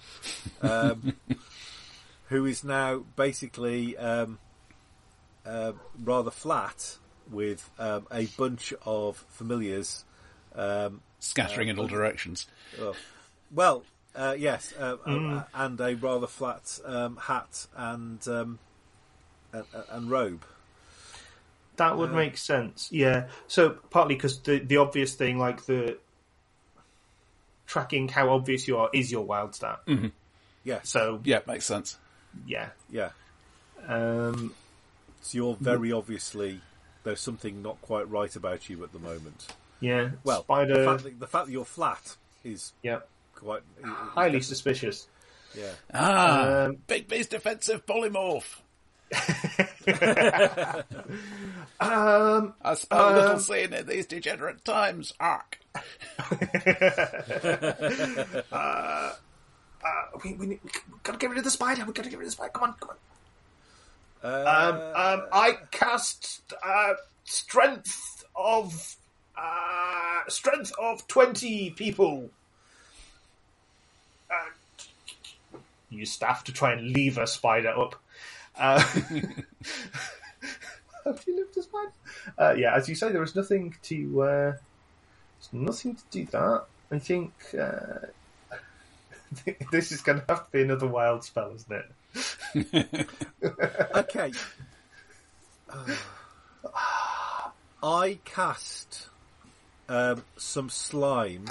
um, *laughs* who is now basically um, uh, rather flat with um, a bunch of familiars. Um, Scattering in all directions. oh, well, uh, yes, uh, uh, and a rather flat um, hat and um, and, and robe. that would make sense. Yeah, so partly because the the obvious thing, like the tracking how obvious you are, is your wild stat. Yeah. So Yeah, makes sense. yeah, yeah. um, So you're very obviously there's something not quite right about you at the moment. Yeah. Well, spider, the, fact that, the fact that you're flat is yeah, quite is- is highly definitely- suspicious. Yeah, Ah, Um, Big B's defensive polymorph. *laughs* Um, I spell a little Um, scene in these degenerate times. Arc. *laughs* uh, we, we, need, we gotta get rid of the spider. We gotta get rid of the spider. Come on, come on. Um, um, I cast uh, strength of uh, strength of twenty people. Uh, use staff to try and lever spider up. Uh, *laughs* have you lift a spider? Uh, yeah, as you say, there is nothing to. Uh, there's nothing to do that. I think. Uh, *laughs* this is going to have to be another wild spell, isn't it? *laughs* Okay. I cast um, some slime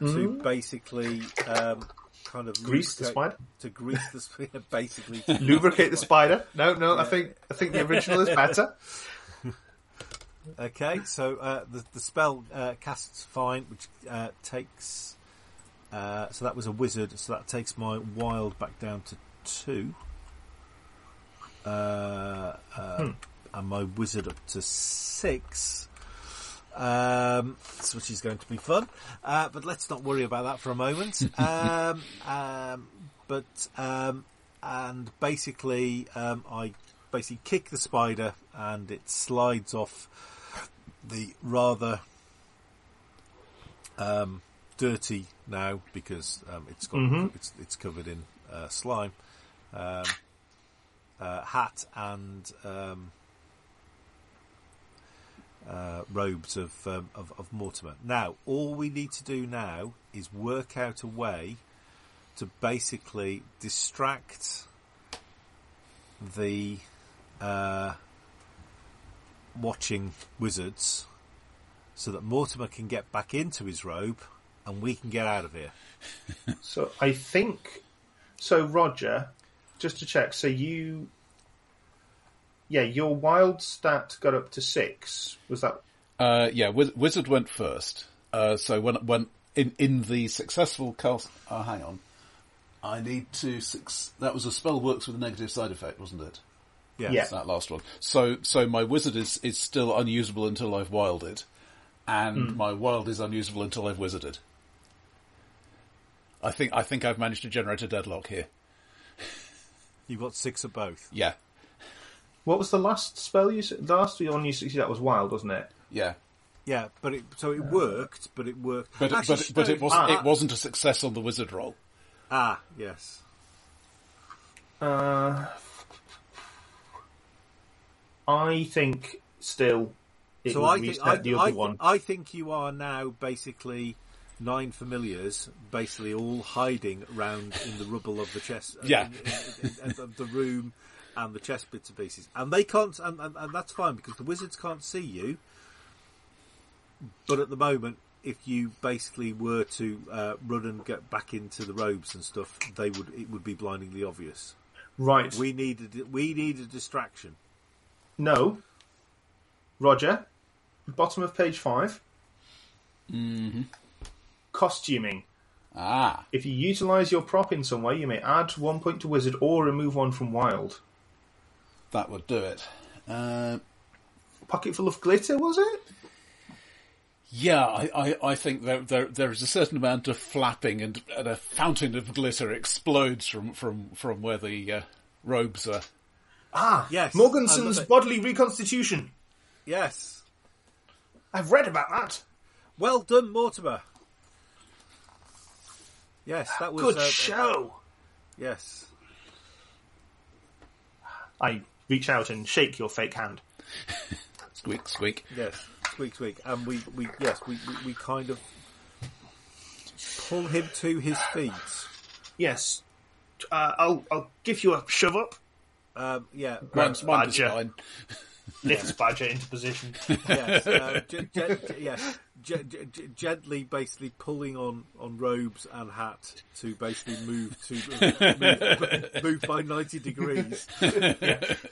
to basically um, kind of Grease the spider? To grease the spider, *laughs* basically. *laughs* Lubricate the spider. No, no. I think I think the *laughs* original is better. Okay, so uh, the the spell uh, casts fine, which uh, takes. Uh, so that was a wizard, so that takes my wild back down to two. Uh, uh, And my wizard up to six. Um, which is going to be fun. Uh, but let's not worry about that for a moment. *laughs* um, um, but um, and basically, um, I basically kick the spider, and it slides off the rather um, dirty now because um, it's got it's it's covered in uh, slime um, uh, hat and um, uh, robes of, um, of of Mortimer. Now, all we need to do now is work out a way to basically distract the uh, watching wizards so that Mortimer can get back into his robe and we can get out of here. *laughs* So I think so. Roger, just to check. So you, yeah, your wild stat got up to six. Was that Uh, yeah, Wizard went first. Uh, so when when in in the successful cast, oh, hang on, I need to. Six, that was a spell works with a negative side effect, wasn't it? Yes. Yeah. That last one. So so my wizard is is still unusable until I've wilded, and my wild is unusable until I've wizarded. I think I think I've managed to generate a deadlock here. You've got six of both. Yeah, what was the last spell you? s- The last one you succeeded that was wild, wasn't it? yeah. Yeah, but it so it worked, but it worked. But Actually, but but no, it wasn't Ah. it wasn't a success on the wizard roll. Ah, yes. Uh, I think still it So would I think reset I, the other thi- one. I think you are now basically nine familiars, basically all hiding around in the rubble of the chest, uh, Yeah. in- in- in- of the room and the chest bits and pieces, and they can't, and, and, and that's fine because the wizards can't see you. But at the moment, if you basically were to uh, run and get back into the robes and stuff, they would it would be blindingly obvious. right. We needed we need a distraction. No. Roger. Bottom of page 5 Mm-hmm. Costuming. Ah, If you utilize your prop in some way, you may add one point to wizard or remove one from wild. That would do it. Uh, Pocket full of glitter, was it? Yeah, I, I, I think there, there there is a certain amount of flapping and, and a fountain of glitter explodes from, from, from where the uh, robes are. Ah, Yes, I Morganson's bodily reconstitution. Yes, I've read about that. well done, Mortimer. Yes, that was Good uh, show. Yes, I reach out and shake your fake hand. Squeak, squeak. yes, squeak, squeak, and we, we yes, we, we, we kind of pull him to his feet. Yes. Uh, I'll I'll give you a shove up. Um, yeah, Mine's, mine was Badger. fine. Lifts Badger into position. yes, uh, *laughs* yes, ge- ge- gently, basically pulling on, on robes and hat to basically move to *laughs* move, move by ninety degrees.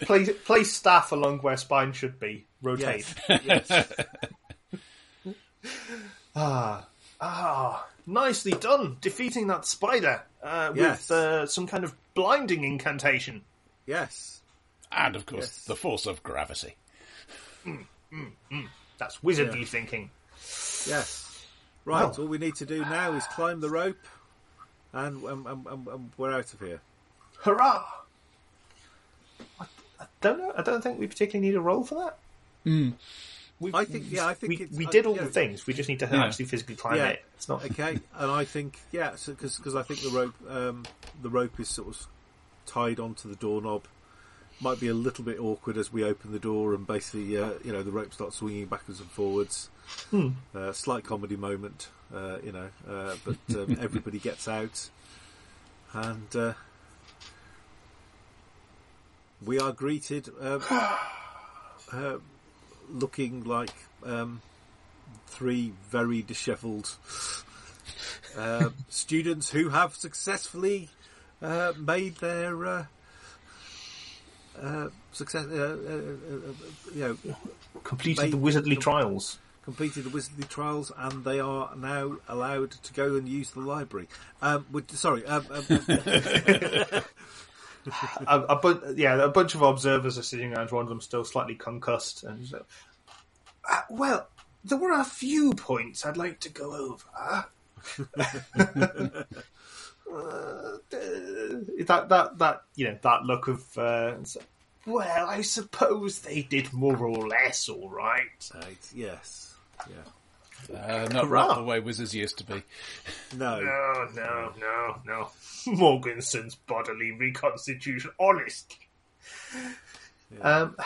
place, place staff along where spine should be. Rotate. Yes, yes. *laughs* Ah, nicely done, defeating that spider uh, Yes. with uh, some kind of blinding incantation. yes. And of course, Yes. the force of gravity. Mm, mm, mm. That's wizardly thinking. Yes. Right, Well. all we need to do now is climb the rope and, and, and, and, and we're out of here. Hurrah! I, I don't know. I don't think we particularly need a roll for that. Hmm. We, I think- yeah, I think we, it's- we did all yeah. the things. We just need to Yeah. actually physically climb Yeah. it. It's not. Okay, and I think, yeah, because I think the rope um, the rope is sort of tied onto the doorknob might be a little bit awkward as we open the door and basically, uh, you know, the rope starts swinging backwards and forwards. Uh, slight comedy moment, uh, you know, uh, but um, *laughs* everybody gets out, and uh, we are greeted um, *sighs* uh, looking like um, three very dishevelled uh, *laughs* students who have successfully uh, made their uh, success. Uh, uh, uh, you know, Completed Mate. the wizardly trials. completed the wizardly trials, and they are now allowed to go and use the library. Um, with, sorry, um, um, *laughs* *laughs* a, a bu- yeah, a bunch of observers are sitting around. One of them still slightly concussed, and like, "Uh, well, there were a few points I'd like to go over. *laughs* Uh, that that that you know that look of uh, well, I suppose they did more or less all right. right, yes, yeah, Uh, not, Hurrah. not the way wizards used to be. no, No, no, no, no. Morganson's bodily reconstitution, honestly. Um,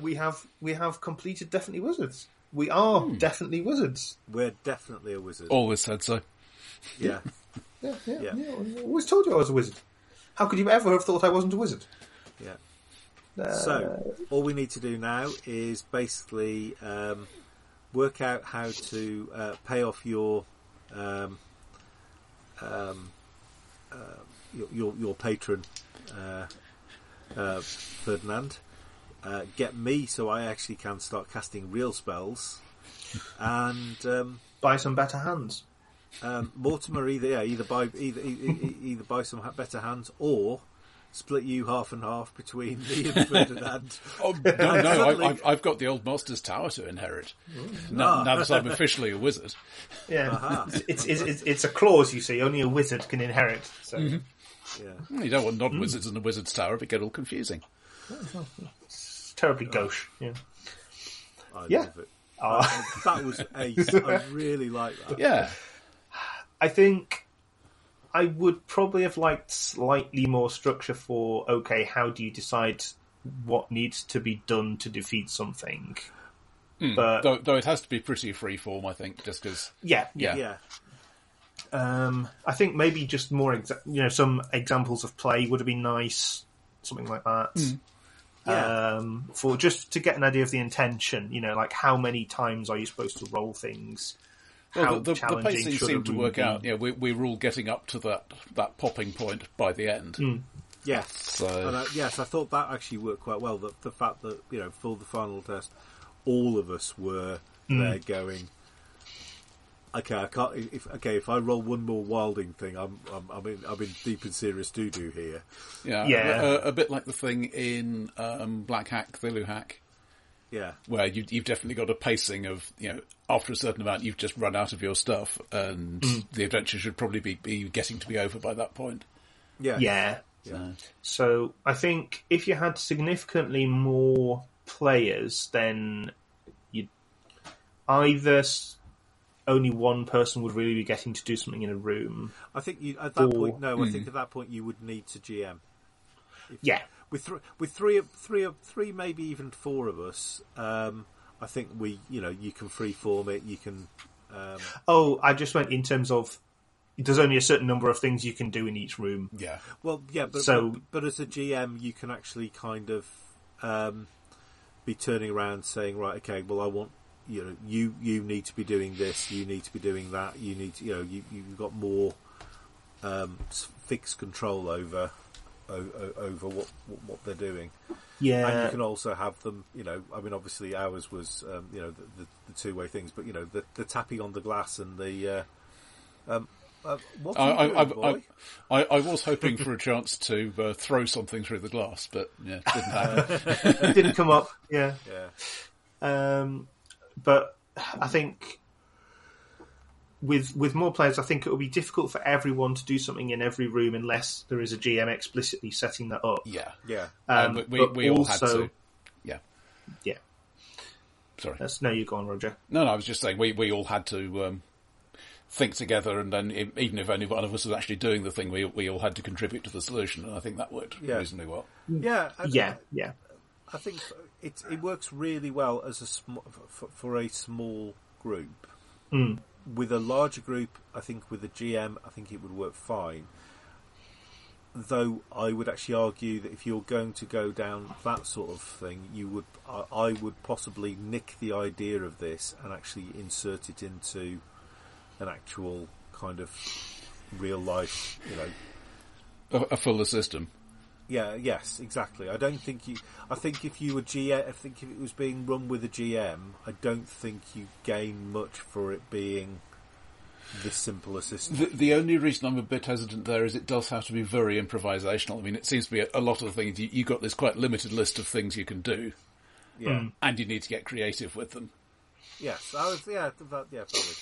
we have we have completed definitely wizards. We are definitely wizards. we're definitely a wizard. Always said so. Yeah, Yeah, yeah, Yeah. yeah. I always told you I was a wizard. How could you ever have thought I wasn't a wizard? yeah. Uh, So all we need to do now is basically um, work out how to uh, pay off your um, um, uh, your, your your patron uh, uh, Ferdinand. Uh, get me so I actually can start casting real spells, and um, buy some better hands. Um, Mortimer either yeah, either buy either either buy some better hands or split you half and half between me and Ferdinand. Oh, no, no, Suddenly- I, I've, I've got the old Master's Tower to inherit. Ah. Now, now that I'm officially a wizard. Yeah, it's, it's, it's it's a clause. You see, only a wizard can inherit. So yeah. You don't want non-wizards in the wizard's tower; if it'd get all confusing. it's terribly gauche. Yeah. I Yeah. love it. Uh, That was ace. I *laughs* really like that. Yeah, I think I would probably have liked slightly more structure for okay, how do you decide what needs to be done to defeat something? But though, though it has to be pretty freeform, I think, just because. yeah, yeah. Yeah. Yeah. Um, I think maybe just more, exa- you know, some examples of play would have been nice, something like that. Yeah. Um, for just to get an idea of the intention, you know, like how many times are you supposed to roll things? Well, how the, the, the pacing seemed to work be? out. Yeah, we, we were all getting up to that, that popping point by the end. Yes. So- And I, yes, I thought that actually worked quite well. The, the fact that you know, for the final test, all of us were there going. Okay, I can't. If okay, if I roll one more wilding thing, I'm I'm I'm in, I'm in deep and serious doo doo here. Yeah, Yeah. A, a bit like the thing in um, Black Hack, Cthulhu Hack, Yeah, where you, you've definitely got a pacing of, you know, after a certain amount, you've just run out of your stuff, and mm. the adventure should probably be, be getting to be over by that point. yeah, Yeah. yeah. So I think if you had significantly more players, then you either only one person would really be getting to do something in a room. I think you at that Or- point. No, I think hmm. at that point you would need to GM. Yeah, with th- with three of three of three maybe even four of us um, I think we you know you can freeform it you can um, Oh, I just went in terms of there's only a certain number of things you can do in each room. Yeah. well yeah but, So- but but as a GM you can actually kind of um, be turning around saying right okay well I want you know you you need to be doing this you need to be doing that you need to, you know you you've got more um, fixed control over o- o- over what what what they're doing Yeah, and you can also have them, you know. I mean, obviously ours was, um, you know, the, the, the two way things, but you know, the, the tapping on the glass and the. Uh, um, uh, what I, are I, doing, I. I, I was hoping for a chance to uh, throw something through the glass, but yeah, didn't happen. *laughs* it didn't come up. Yeah, yeah, um, but I think with with more players, I think it will be difficult for everyone to do something in every room unless there is a GM explicitly setting that up. yeah. yeah. Um, but we, but we all had also- to. Yeah. Yeah, Sorry. that's no, you go on, Roger. No, no, I was just saying we, we all had to um, think together, and then even if only one of us was actually doing the thing, we we all had to contribute to the solution, and I think that worked Yeah. reasonably well. Yeah, I, Yeah, yeah. I think it it works really well as a sm- for, for a small group. Mm. With a larger group, I think with a GM, I think it would work fine. Though I would actually argue that if you're going to go down that sort of thing, you would I, I would possibly nick the idea of this and actually insert it into an actual kind of real life, you know, A, a fuller system. Yeah, yes, exactly. I don't think you. I think if you were GM, I think if it was being run with a GM, I don't think you gain much for it being this simple a system. The, the only reason I'm a bit hesitant there is it does have to be very improvisational. I mean, it seems to be a, a lot of the things you, you got this quite limited list of things you can do, Yeah. and you need to get creative with them. Yes. I was. Yeah. That, yeah. Valid.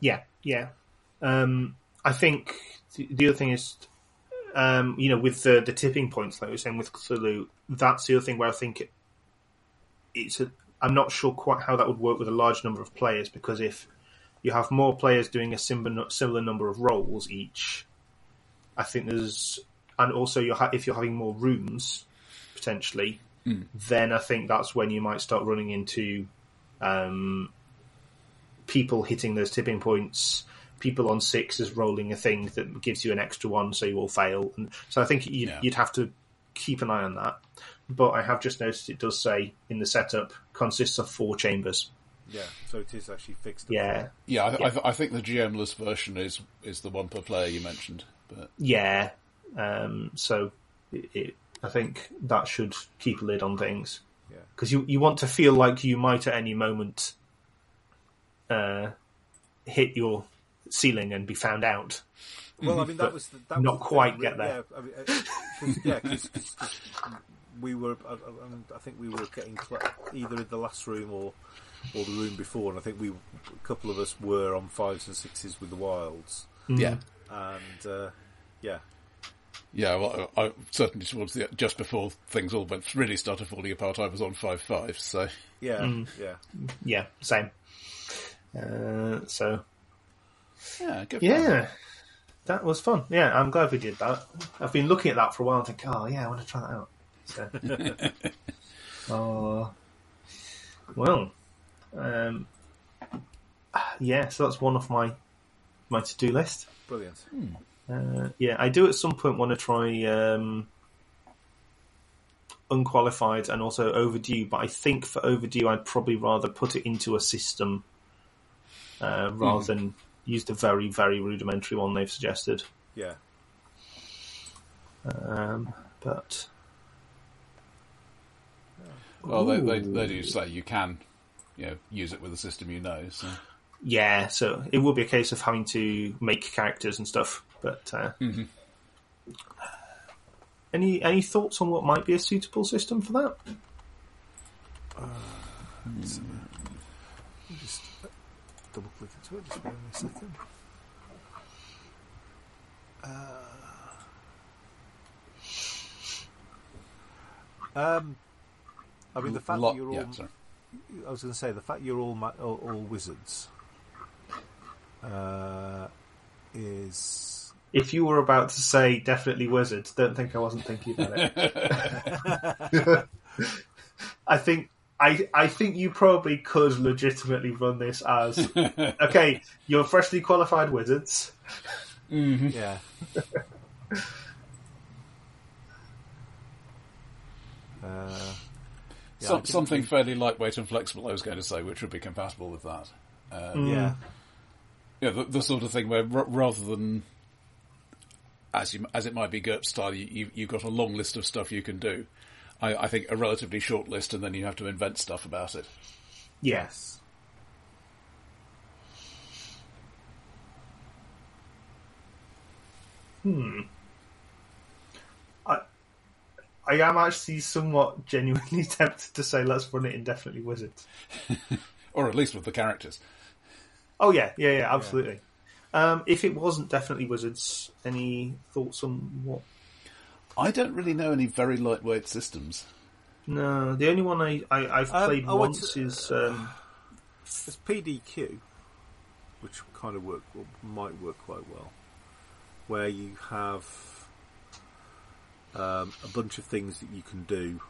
Yeah, yeah. Um, I think the, the other thing is, um, you know, with the, the tipping points, like we were saying with Cthulhu, that's the other thing where I think it, it's a. I'm not sure quite how that would work with a large number of players because if you have more players doing a similar similar number of roles each, I think there's, and also you're ha- if you're having more rooms potentially, then I think that's when you might start running into um, people hitting those tipping points, people on six is rolling a thing that gives you an extra one, so you all fail. And so I think you'd, Yeah. you'd have to keep an eye on that. But I have just noticed it does say in the setup consists of four chambers. Yeah. So it is actually fixed. Yeah, Yeah, I, Yeah. I, th- I think the GM-less version is is the one per player you mentioned, but yeah. Um, so it, it, I think that should keep a lid on things Yeah. because you you want to feel like you might at any moment uh, hit your ceiling and be found out. Well, I mean, that was the, that not was quite thing, get there. Yeah, I mean, uh, 'cause- yeah, 'cause- 'cause- 'cause we were. I, I, I think we were getting cl- either in the last room or or the room before, and I think we a couple of us were on fives and sixes with the wilds, yeah, and uh, yeah, yeah. Well, I, I, certainly towards the just before things all went really started falling apart, I was on five five. So yeah, Mm. yeah. Yeah, same. Uh, so yeah, good. fun. yeah, that was fun. Yeah, I'm glad we did that. I've been looking at that for a while and think, oh yeah, I want to try that out. So, *laughs* oh, well, um, yeah. So that's one off my my to do list. Brilliant. Uh, yeah, I do at some point want to try um, unqualified and also overdue, but I think for overdue I'd probably rather put it into a system uh, rather than use a very very rudimentary one they've suggested. Yeah, Um, but Well, they, they they do say you can, you know, use it with a system you know. So yeah, so it will be a case of having to make characters and stuff. But uh, any any thoughts on what might be a suitable system for that? just double click into it. Just wait a second. Uh, um, I mean, the fact Lot- that you're all. Yeah, I was going to say the fact you're all ma- all, all wizards uh, is If you were about to say definitely wizards, don't think I wasn't thinking about it. *laughs* *laughs* I think I I think you probably could legitimately run this as *laughs* okay, you're freshly qualified wizards. yeah. *laughs* uh, yeah, I Some, can- something fairly lightweight and flexible. I was going to say, which would be compatible with that. Um, yeah, Yeah, the, the sort of thing where r- rather than as you, as it might be GURP style, you, you you've got a long list of stuff you can do. I, I think a relatively short list, and then you have to invent stuff about it. Yes. Hmm. I I am actually somewhat *laughs* genuinely tempted to say let's run it indefinitely wizards. *laughs* or at least with the characters. Oh yeah, yeah, yeah, absolutely. Um, if it wasn't definitely wizards, any thoughts on what? I don't really know any very lightweight systems. No, the only one I, I I've Um, played I want once to- is um, it's PDQ, which kind of work or might work quite well, where you have um, a bunch of things that you can do,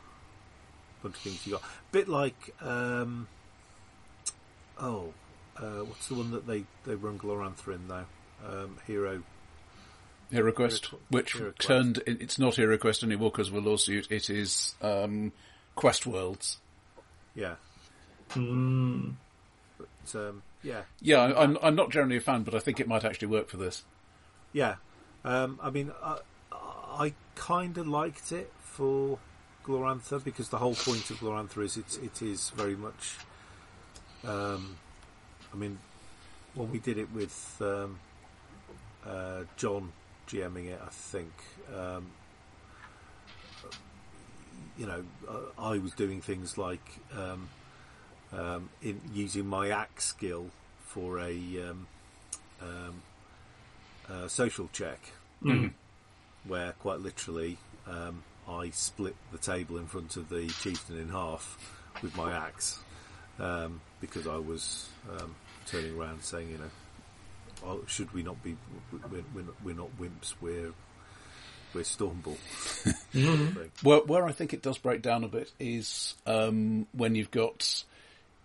a bunch of things you got, a bit like um, oh, uh, what's the one that they they run Glorantha in now? Um, Hero. Hero Quest, Hero- which turned it's not Hero Quest anymore because of a lawsuit, it is um, Quest Worlds. Yeah, Mm. but um, yeah, Yeah, I'm, I'm not generally a fan, but I think it might actually work for this. Yeah, um, I mean, I, I kind of liked it for Glorantha because the whole point of Glorantha is it's, it is very much. Um, I mean, when we did it with um, uh, John GMing it, I think. Um, you know, I was doing things like um, um, in using my axe skill for a um, um, uh, social check, where quite literally um, I split the table in front of the chieftain in half with my axe um, because I was um, turning around saying, you know, oh, should we not be? We're, we're, not, we're not wimps. We're we're Stormbull. Thing. *laughs* Where, where I think it does break down a bit is um, when you've got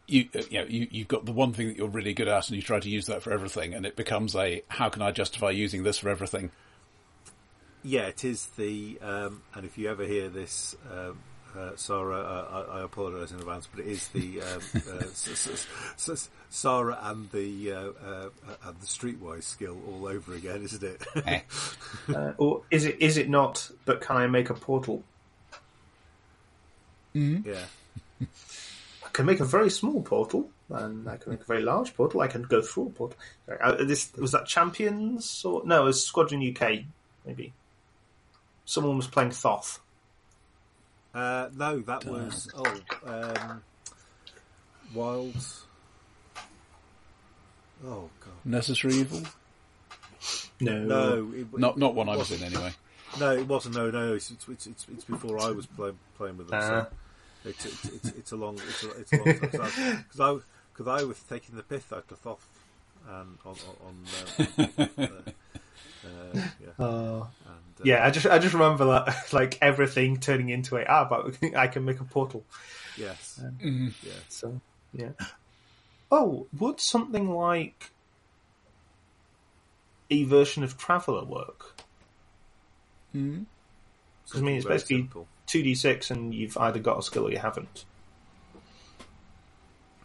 you, uh, you know, you, you've got the one thing that you're really good at, and you try to use that for everything, and it becomes a how can I justify using this for everything? Yeah, it is the. Um, and if you ever hear this, um, uh, Sarah, uh, I, I apologise in advance, but it is the um, uh, *laughs* s- s- s- s- Sarah and the uh, uh, and the streetwise skill all over again, isn't it? Eh. *laughs* Uh, or is it is it not? But can I make a portal? yeah, I can make a very small portal, and I can make a very large portal. I can go through a portal. Sorry, uh, this was that Champions or no? It was Squadron UK, maybe. Someone was playing Thoth. Uh, no, that was oh, um, Wild. Oh god, Necessary evil? No, no, it, Not not one I was in anyway. No, it wasn't. No, no, it's it's it's, it's, it's before I was play, playing with them. Ah. so it's, it's, it's, it's a long it's a, it's a long time because *laughs* I because I was taking the pith out of Thoth and on on, on um, uh, *laughs* uh, yeah. Uh, and, uh, yeah, I just I just remember that *laughs* like everything turning into a ah, but *laughs* I can make a portal. yes. Yeah. So yeah. Oh, would something like a version of Traveller work? Because I mean, it's basically two d six, and you've either got a skill or you haven't.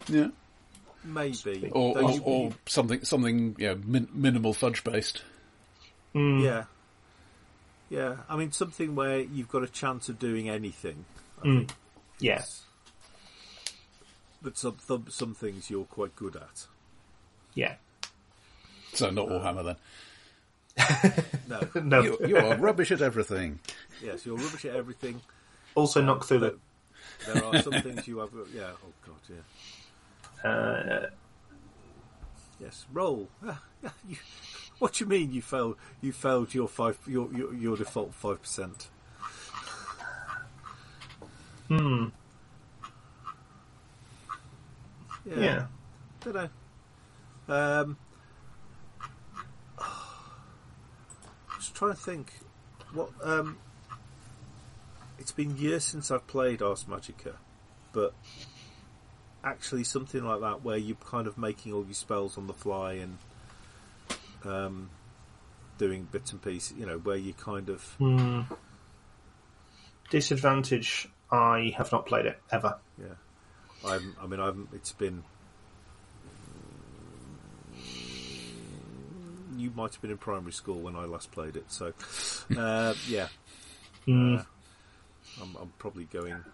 Yeah, maybe. Or or, or something something you know, min- minimal fudge based. Mm, yeah yeah I mean something where you've got a chance of doing anything I Mm. think Yeah. but some, some some things you're quite good at Yeah. So not Warhammer then. *laughs* no *laughs* No. You, you are rubbish at everything. yes you're rubbish at everything also, not Cthulhu. There are some things you have. Yeah. Oh God. Yeah. Uh, Yes. Roll. *laughs* You, what do you mean you failed? You failed your five. Your your, your default five percent. hmm. Yeah. Yeah. Don't know. Um. Just trying to think. What um. It's been years since I've played Ars Magica, but actually something like that where you're kind of making all your spells on the fly and um, doing bits and pieces, you know, where you kind of Hmm. Disadvantage. I have not played it ever. yeah. I'm, I mean, I'm. It's been. You might have been in primary school when I last played it, so uh, yeah. Hmm. Uh, I'm, I'm probably going.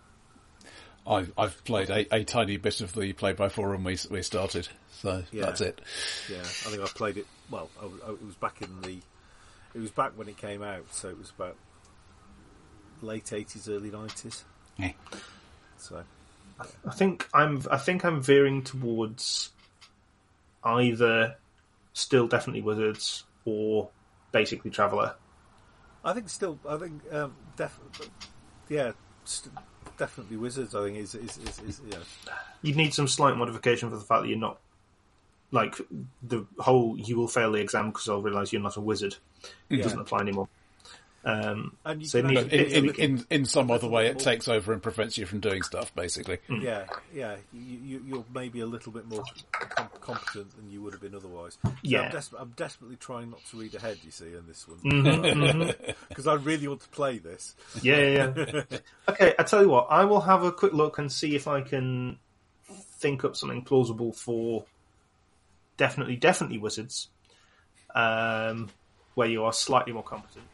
I've I've played a, a tiny bit of the play by forum we we started, so Yeah. that's it. Yeah, I think I played it. Well, I, I- it was back in the. It was back when it came out, so it was about late eighties, early nineties. Yeah. So I think I'm. I think I'm veering towards either still definitely wizards or basically traveller. I think still, I think um, def- yeah, st- definitely wizards. I think is is is, is yeah. You'd need some slight modification for the fact that you're not like the whole you will fail the exam because I'll realise you're not a wizard. It Yeah. doesn't apply anymore. Um, And you so can it in, in, in, in some other way, it takes over and prevents you from doing stuff, basically. Yeah, yeah. You, you, you're maybe a little bit more com- competent than you would have been otherwise. So Yeah. I'm, des- I'm desperately trying not to read ahead. You see, in this one, Mm-hmm, *laughs* because I really want to play this. Yeah, yeah, yeah. *laughs* okay, I tell you what, I will have a quick look and see if I can think up something plausible for definitely, definitely wizards, um, where you are slightly more competent.